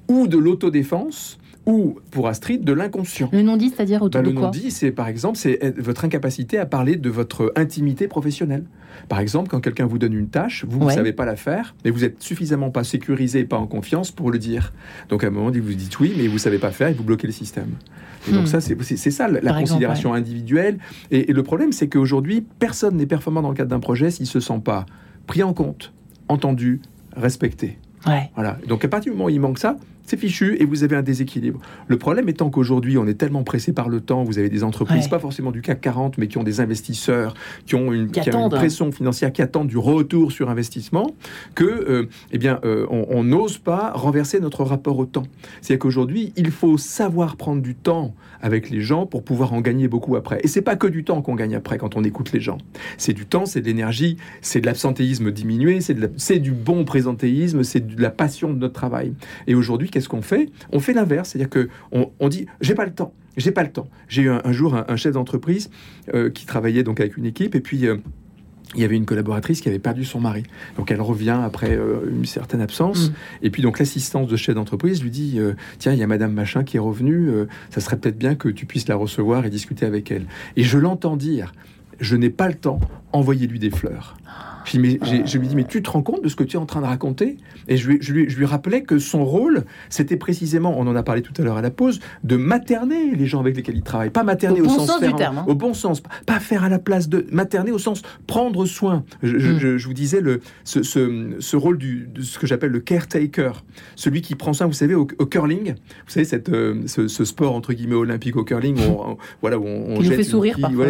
ou de l'autodéfense ou pour Astrid de l'inconscient. Le non-dit, c'est-à-dire autour bah, de quoi Le non-dit, c'est par exemple c'est votre incapacité à parler de votre intimité professionnelle. Par exemple, quand quelqu'un vous donne une tâche, vous ne savez pas la faire, mais vous êtes suffisamment pas sécurisé et pas en confiance pour le dire. Donc à un moment, vous dites oui, mais vous savez pas faire et vous bloquez le système. Et donc hmm. ça, c'est ça la, considération individuelle. Et, et le problème, c'est qu'aujourd'hui, personne n'est performant dans le cadre d'un projet s'il se sent pas pris en compte, entendu, respecté. Voilà. Donc à partir du moment où il manque ça, c'est fichu et vous avez un déséquilibre. Le problème étant qu'aujourd'hui, on est tellement pressé par le temps, vous avez des entreprises, pas forcément du CAC 40, mais qui ont des investisseurs, qui ont une, pression financière, qui attendent du retour sur investissement, que, euh, eh bien, euh, on n'ose pas renverser notre rapport au temps. C'est-à-dire qu'aujourd'hui, il faut savoir prendre du temps avec les gens pour pouvoir en gagner beaucoup après. Et c'est pas que du temps qu'on gagne après quand on écoute les gens. C'est du temps, c'est de l'énergie, c'est de l'absentéisme diminué, c'est du bon présentéisme, c'est de la passion de notre travail. Et aujourd'hui, qu'est-ce qu'on fait? On fait l'inverse, c'est-à-dire que on, dit j'ai pas le temps, j'ai pas le temps. J'ai eu un, jour un, chef d'entreprise euh, qui travaillait donc avec une équipe et puis euh, il y avait une collaboratrice qui avait perdu son mari. Donc elle revient après euh, une certaine absence. Mm. Et puis donc l'assistance de chef d'entreprise lui dit euh, Tiens, il y a Madame Machin qui est revenue, euh, ça serait peut-être bien que tu puisses la recevoir et discuter avec elle. Et je l'entends dire Je n'ai pas le temps, envoyez-lui des fleurs. Je, lui dis, mais tu te rends compte de ce que tu es en train de raconter? Et je lui, je, lui, rappelais que son rôle, c'était précisément, on en a parlé tout à l'heure à la pause, de materner les gens avec lesquels il travaille. Pas materner au, sens, du terme, hein. au bon sens, pas faire à la place de materner au sens prendre soin. Je, mm. vous disais le, ce, ce, rôle du, de ce que j'appelle le caretaker, celui qui prend soin, vous savez, au, curling, vous savez, cette, euh, ce, sport entre guillemets olympique au curling, où on, voilà, où on, qui fait sourire parfois.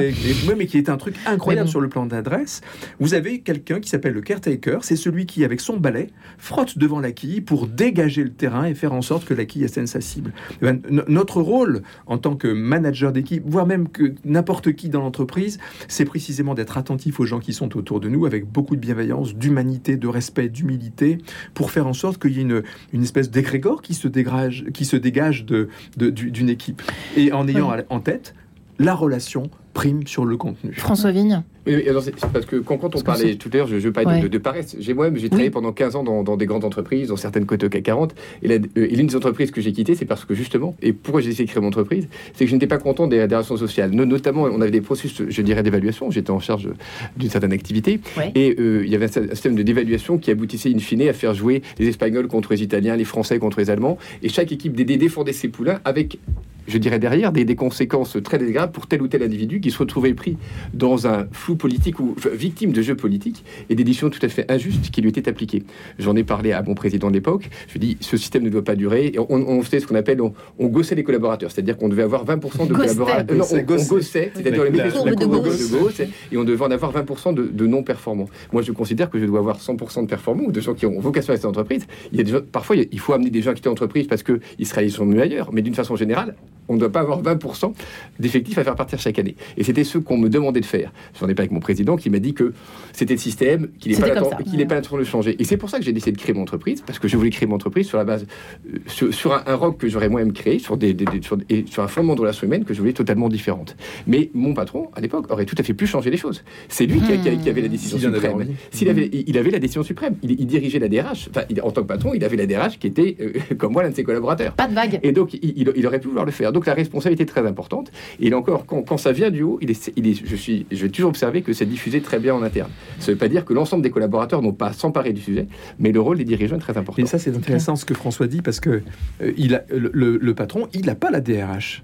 mais qui est un truc incroyable sur le plan d'adresse. Vous avez quelqu'un qui s'appelle le caretaker. C'est celui qui, avec son balai, frotte devant la quille pour dégager le terrain et faire en sorte que la quille atteigne sa cible. Eh ben, notre rôle en tant que manager d'équipe, voire même que n'importe qui dans l'entreprise, c'est précisément d'être attentif aux gens qui sont autour de nous avec beaucoup de bienveillance, d'humanité, de respect, d'humilité, pour faire en sorte qu'il y ait une, une espèce d'égrégore qui se dégage, qui se dégage de, d'une équipe. Et en ayant en tête la relation prime sur le contenu. François Vigne c'est parce que quand, on parlait tout à l'heure, je, je parlais de, de, paresse. J'ai moi-même, j'ai travaillé pendant 15 ans dans, des grandes entreprises, dans certaines côtes au CAC 40. Euh, et, l'une des entreprises que j'ai quittées, c'est parce que justement, et pourquoi j'ai essayé de créer mon entreprise, c'est que je n'étais pas content des, relations sociales. Notamment, on avait des processus, je dirais, d'évaluation. J'étais en charge d'une certaine activité. Et euh, il y avait un système de d'évaluation qui aboutissait in fine à faire jouer les Espagnols contre les Italiens, les Français contre les Allemands. Et chaque équipe des défendait ses poulains avec je dirais derrière, des, des, conséquences très désagréables pour tel ou tel individu qui se retrouvait pris dans un flou politique ou victime de jeux politiques et d'éditions tout à fait injustes qui lui étaient appliquées. J'en ai parlé à mon président de l'époque. Je lui ai dit, ce système ne doit pas durer. Et on, faisait ce qu'on appelle, on, gossait les collaborateurs, c'est-à-dire qu'on devait avoir 20% de collaborateurs. Non, on, gossait, c'est-à-dire les mettait sur de gauche, et on devait en avoir 20% de, non-performants. Moi, je considère que je dois avoir 100% de performants ou de gens qui ont vocation à cette entreprise. Il y a des parfois, il faut amener des gens qui étaient entreprise parce qu'ils se réalisent mieux ailleurs, mais d'une façon générale, on ne doit pas avoir 20% d'effectifs à faire partir chaque année. Et c'était ce qu'on me demandait de faire. J'en ai pas avec mon président qui m'a dit que c'était le système, qu'il n'est pas, là pas de changer. Et c'est pour ça que j'ai décidé de créer mon entreprise, parce que je voulais créer mon entreprise sur la base, euh, sur, un, rock que j'aurais moi-même créé, sur, des, sur, et sur un fondement de relation humaine que je voulais totalement différente. Mais mon patron, à l'époque, aurait tout à fait pu changer les choses. C'est lui qui, avait la décision suprême. S'il avait, il avait la décision suprême. Il, dirigeait la DRH. Enfin, en tant que patron, il avait la DRH qui était, euh, comme moi, l'un de ses collaborateurs. Pas de vague. Et donc, il, il aurait pu vouloir le faire. Donc, la responsabilité très importante. Et là encore, quand, ça vient du il est, il est, je, suis, je vais toujours observer que c'est diffusé très bien en interne. Ça ne veut pas dire que l'ensemble des collaborateurs n'ont pas s'emparé du sujet, mais le rôle des dirigeants est très important. Et ça, c'est intéressant ce que François dit, parce que euh, il a, le, le patron, il n'a pas la DRH.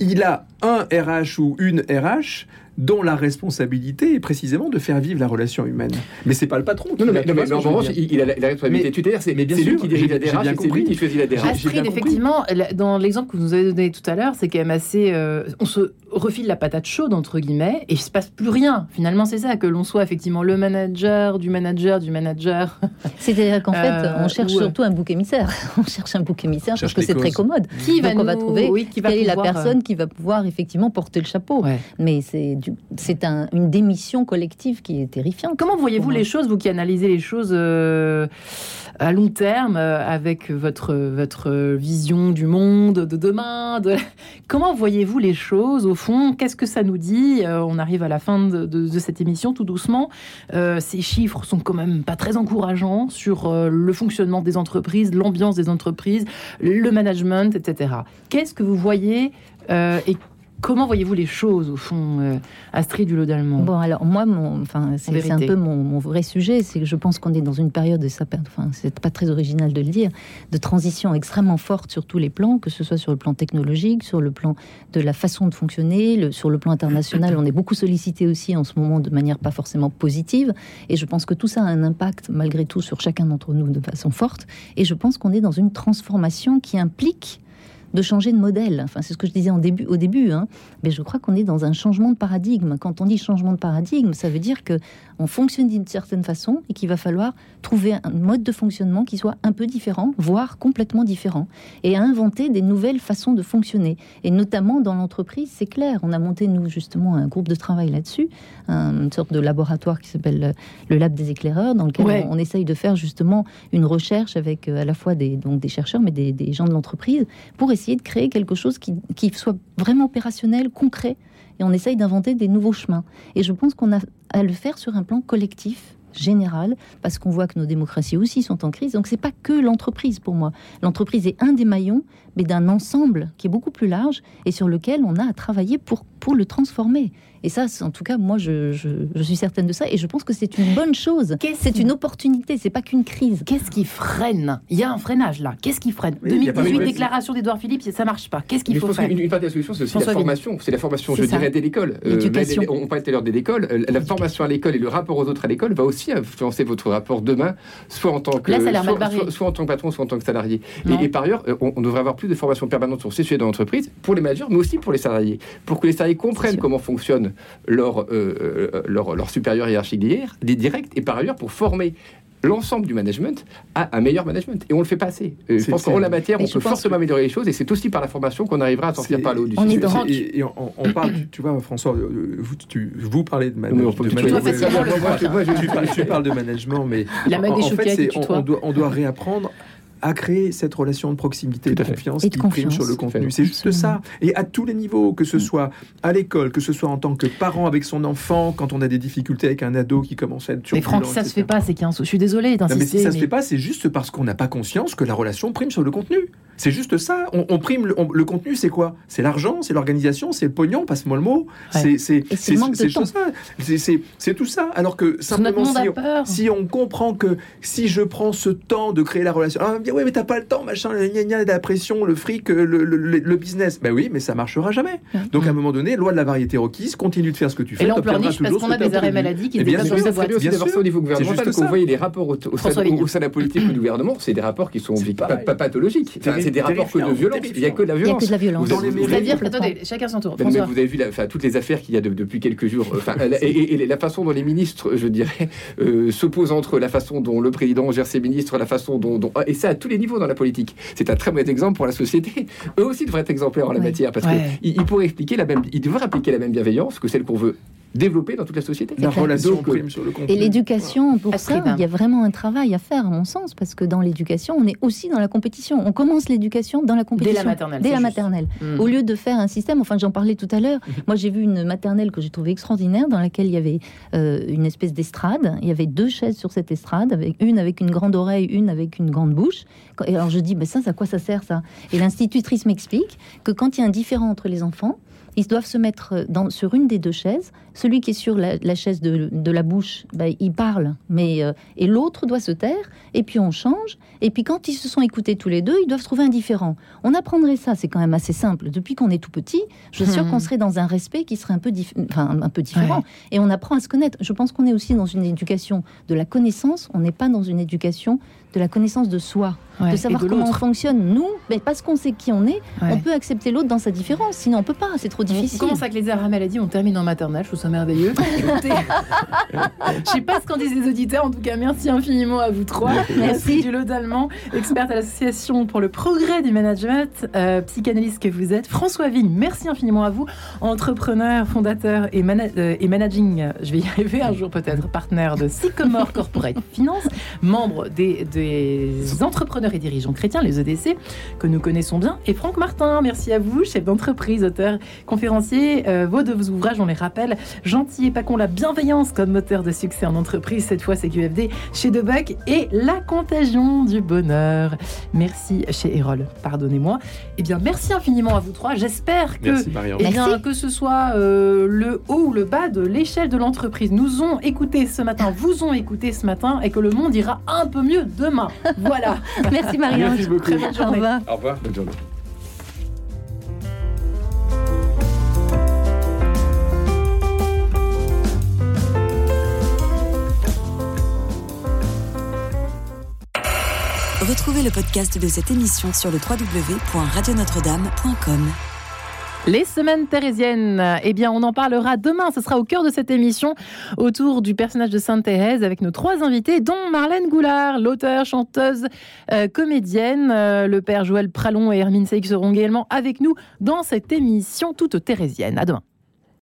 Il a un RH ou une RH dont la responsabilité est précisément de faire vivre la relation humaine. Mais c'est pas le patron. Qui non, mais, en revanche, il, a la, responsabilité tutélaire. C'est lui qui dirige la DRH, c'est lui qui choisit la DRH. Astrid, effectivement, dans l'exemple que vous nous avez donné tout à l'heure, c'est quand même assez. Euh, on se refile la patate chaude entre guillemets et il se passe plus rien. Finalement, c'est ça que l'on soit effectivement le manager du manager du manager. C'est-à-dire qu'en fait, euh, on cherche surtout un bouc émissaire. on cherche un bouc émissaire parce que c'est très commode. Qui va on va trouver oui, qui va quelle est la personne euh, qui va pouvoir effectivement porter le chapeau. Mais c'est c'est un, une démission collective qui est terrifiante. Comment voyez-vous les choses, vous qui analysez les choses euh, à long terme, euh, avec votre, votre vision du monde de demain de... Comment voyez-vous les choses au fond? Qu'est-ce que ça nous dit? Euh, On arrive à la fin de, cette émission tout doucement. ces chiffres sont quand même pas très encourageants sur le fonctionnement des entreprises, l'ambiance des entreprises, le management, etc. Qu'est-ce que vous voyez Comment voyez-vous les choses, au fond, euh, Astrid du Allemand Bon, alors, moi, mon, enfin, c'est un peu mon, vrai sujet, c'est que je pense qu'on est dans une période, et ça, enfin, c'est pas très original de le dire, de transition extrêmement forte sur tous les plans, que ce soit sur le plan technologique, sur le plan de la façon de fonctionner, sur le plan international. On est beaucoup sollicité aussi en ce moment de manière pas forcément positive, et je pense que tout ça a un impact, malgré tout, sur chacun d'entre nous de façon forte, et je pense qu'on est dans une transformation qui implique de changer de modèle. Enfin, c'est ce que je disais au début. Hein. Mais je crois qu'on est dans un changement de paradigme. Quand on dit changement de paradigme, ça veut dire que on fonctionne d'une certaine façon et qu'il va falloir trouver un mode de fonctionnement qui soit un peu différent, voire complètement différent, et inventer des nouvelles façons de fonctionner. Et notamment dans l'entreprise, c'est clair. On a monté nous justement un groupe de travail là-dessus, une sorte de laboratoire qui s'appelle le Lab des éclaireurs, dans lequel on, essaye de faire justement une recherche avec euh, à la fois des, donc des chercheurs, mais des, des gens de l'entreprise, pour essayer essayer de créer quelque chose qui, qui soit vraiment opérationnel, concret, et on essaye d'inventer des nouveaux chemins. Et je pense qu'on a à le faire sur un plan collectif général, parce qu'on voit que nos démocraties aussi sont en crise. Donc c'est pas que l'entreprise pour moi. L'entreprise est un des maillons, mais d'un ensemble qui est beaucoup plus large et sur lequel on a à travailler pour, pour le transformer. Et ça, en tout cas, moi, je, suis certaine de ça et je pense que c'est une bonne chose. C'est une opportunité, c'est pas qu'une crise. Qu'est-ce qui freine? Il y a un freinage là. Qu'est-ce qui freine? 2018, déclaration d'Edouard Philippe, ça marche pas. Qu'est-ce qu'il faut faire? une, partie de la solution, c'est aussi la formation. C'est la formation, je dirais, dès l'école. Euh, on parlait tout à l'heure de l'école. Euh, la formation à l'école et le rapport aux autres à l'école va aussi influencer votre rapport demain, soit en tant que, soit, en tant que patron, soit en tant que salarié. Et, par ailleurs, euh, on, devrait avoir plus de formation permanente sur ces sujets dans l'entreprise pour les managers, mais aussi pour les salariés, pour que les salariés comprennent comment fonctionne leur, euh, euh, leur, leur, supérieur hiérarchique direct, et par ailleurs pour former l'ensemble du management à un meilleur management. Et on le fait pas assez. Euh, je pense qu'en la matière, on peut forcément améliorer les choses et c'est aussi par la formation qu'on arrivera à sortir par le haut du sujet. Et, et, on, parle, tu vois, François, vous, tu, vous parlez de, management. Tu parles de management, mais en, fait, on, doit, on doit réapprendre à créer cette relation de proximité, de confiance qui prime sur le contenu. C'est juste ça. Et à tous les niveaux, que ce soit à l'école, que ce soit en tant que parent avec son enfant, quand on a des difficultés avec un ado qui commence à être turbulent. Mais Franck, ça se fait pas, c'est qu'il Je suis désolé d'insister. Mais si ça se fait pas, c'est juste parce qu'on n'a pas conscience que la relation prime sur le contenu. C'est juste ça. On, prime le, contenu, c'est quoi? C'est l'argent, c'est l'organisation, c'est le pognon, passe-moi le mot. C'est c'est C'est tout ça. Alors que simplement, si, si, on comprend que si je prends ce temps de créer la relation, ah, ouais, mais t'as pas le temps, machin, la pression, le fric, le, le, business. Ben oui, mais ça marchera jamais. Donc à un moment donné, loi de la variété requise, continue de faire ce que tu fais. Et là, on pleurniche parce qu'on a des arrêts maladie qui se bien sûr, bien sûr, au niveau gouvernemental, quand vous voyez les rapports au, sein, de la politique du gouvernement, c'est des rapports qui sont pas, pathologiques. C'est des rapports que de violence. Il n'y a que de la violence. Il y a que de la violence. C'est-à-dire que, attendez, chacun son tour. Vous avez vu toutes les affaires qu'il y a depuis quelques jours. Et la façon dont les ministres, je dirais, euh, s'opposent entre la façon dont le président gère ses ministres, la façon dont. Et ça à tous les niveaux dans la politique. C'est un très mauvais exemple pour la société. Eux aussi devraient être exemplaires en la matière parce qu'ils pourraient expliquer la même, ils devraient appliquer la même bienveillance que celle qu'on veut développer dans toute la société. La relation prime sur le Et l'éducation, pour ça, il y a vraiment un travail à faire, à mon sens, parce que dans l'éducation, on est aussi dans la compétition. On commence l'éducation dans la compétition. Dès la maternelle. Dès la maternelle. Hmm. Au lieu de faire un système, enfin j'en parlais tout à l'heure, moi j'ai vu une maternelle que j'ai trouvée extraordinaire, dans laquelle il y avait euh, une espèce d'estrade. Il y avait deux chaises sur cette estrade, avec une avec une grande oreille, une avec une grande bouche. Et alors je dis, mais ça, à quoi ça sert ça? Et l'institutrice m'explique que quand il y a un différent entre les enfants, ils doivent se mettre dans, sur une des deux chaises. Celui qui est sur la, chaise de, la bouche, bah, il parle, mais euh, et l'autre doit se taire. Et puis on change. Et puis quand ils se sont écoutés tous les deux, ils doivent trouver un différent. On apprendrait ça, c'est quand même assez simple. Depuis qu'on est tout petit, je suis sûre qu'on hmm. serait dans un respect qui serait un peu, enfin, un peu différent. Et on apprend à se connaître. Je pense qu'on est aussi dans une éducation de la connaissance. On n'est pas dans une éducation de la connaissance de soi, de savoir comment on fonctionne. Nous, mais parce qu'on sait qui on est, on peut accepter l'autre dans sa différence. Sinon, on peut pas. C'est trop difficile. On commence avec les arrêts maladie, on termine en maternelle. Je trouve ça merveilleux. je sais pas ce qu'en disent les auditeurs. En tout cas, merci infiniment à vous trois. Merci du lot allemand, experte à l'association pour le progrès du management, euh, psychanalyste que vous êtes. François Vigne, merci infiniment à vous, entrepreneur, fondateur et, euh, et managing. Je vais y arriver un jour peut-être, partenaire de Sycomore Corporate Finance, membre des des entrepreneurs et dirigeants chrétiens, les EDC, que nous connaissons bien. Et Franck Martin, merci à vous, chef d'entreprise, auteur, conférencier. Euh, vos deux ouvrages, on les rappelle, Gentil et pas con, la bienveillance comme moteur de succès en entreprise, cette fois c'est QFD chez Debuck, et La contagion du bonheur. Merci chez Erol, pardonnez-moi. Eh bien, merci infiniment à vous trois. J'espère que, eh bien, que ce soit euh, le haut ou le bas de l'échelle de l'entreprise nous ont écouté ce matin, vous ont écouté ce matin, et que le monde ira un peu mieux demain voilà. Merci Marianne. Merci beaucoup. Très bonne journée. Au revoir. Au revoir. Bonne journée. Retrouvez le podcast de cette émission sur le www.radionotre-dame.com. Les semaines thérésiennes, eh bien, on en parlera demain. Ce sera au cœur de cette émission autour du personnage de Sainte Thérèse avec nos trois invités, dont Marlène Goulard, l'auteur, chanteuse, euh, comédienne. Euh, le père Joël Pralon et Hermine Seyck seront également avec nous dans cette émission toute thérésienne. À demain.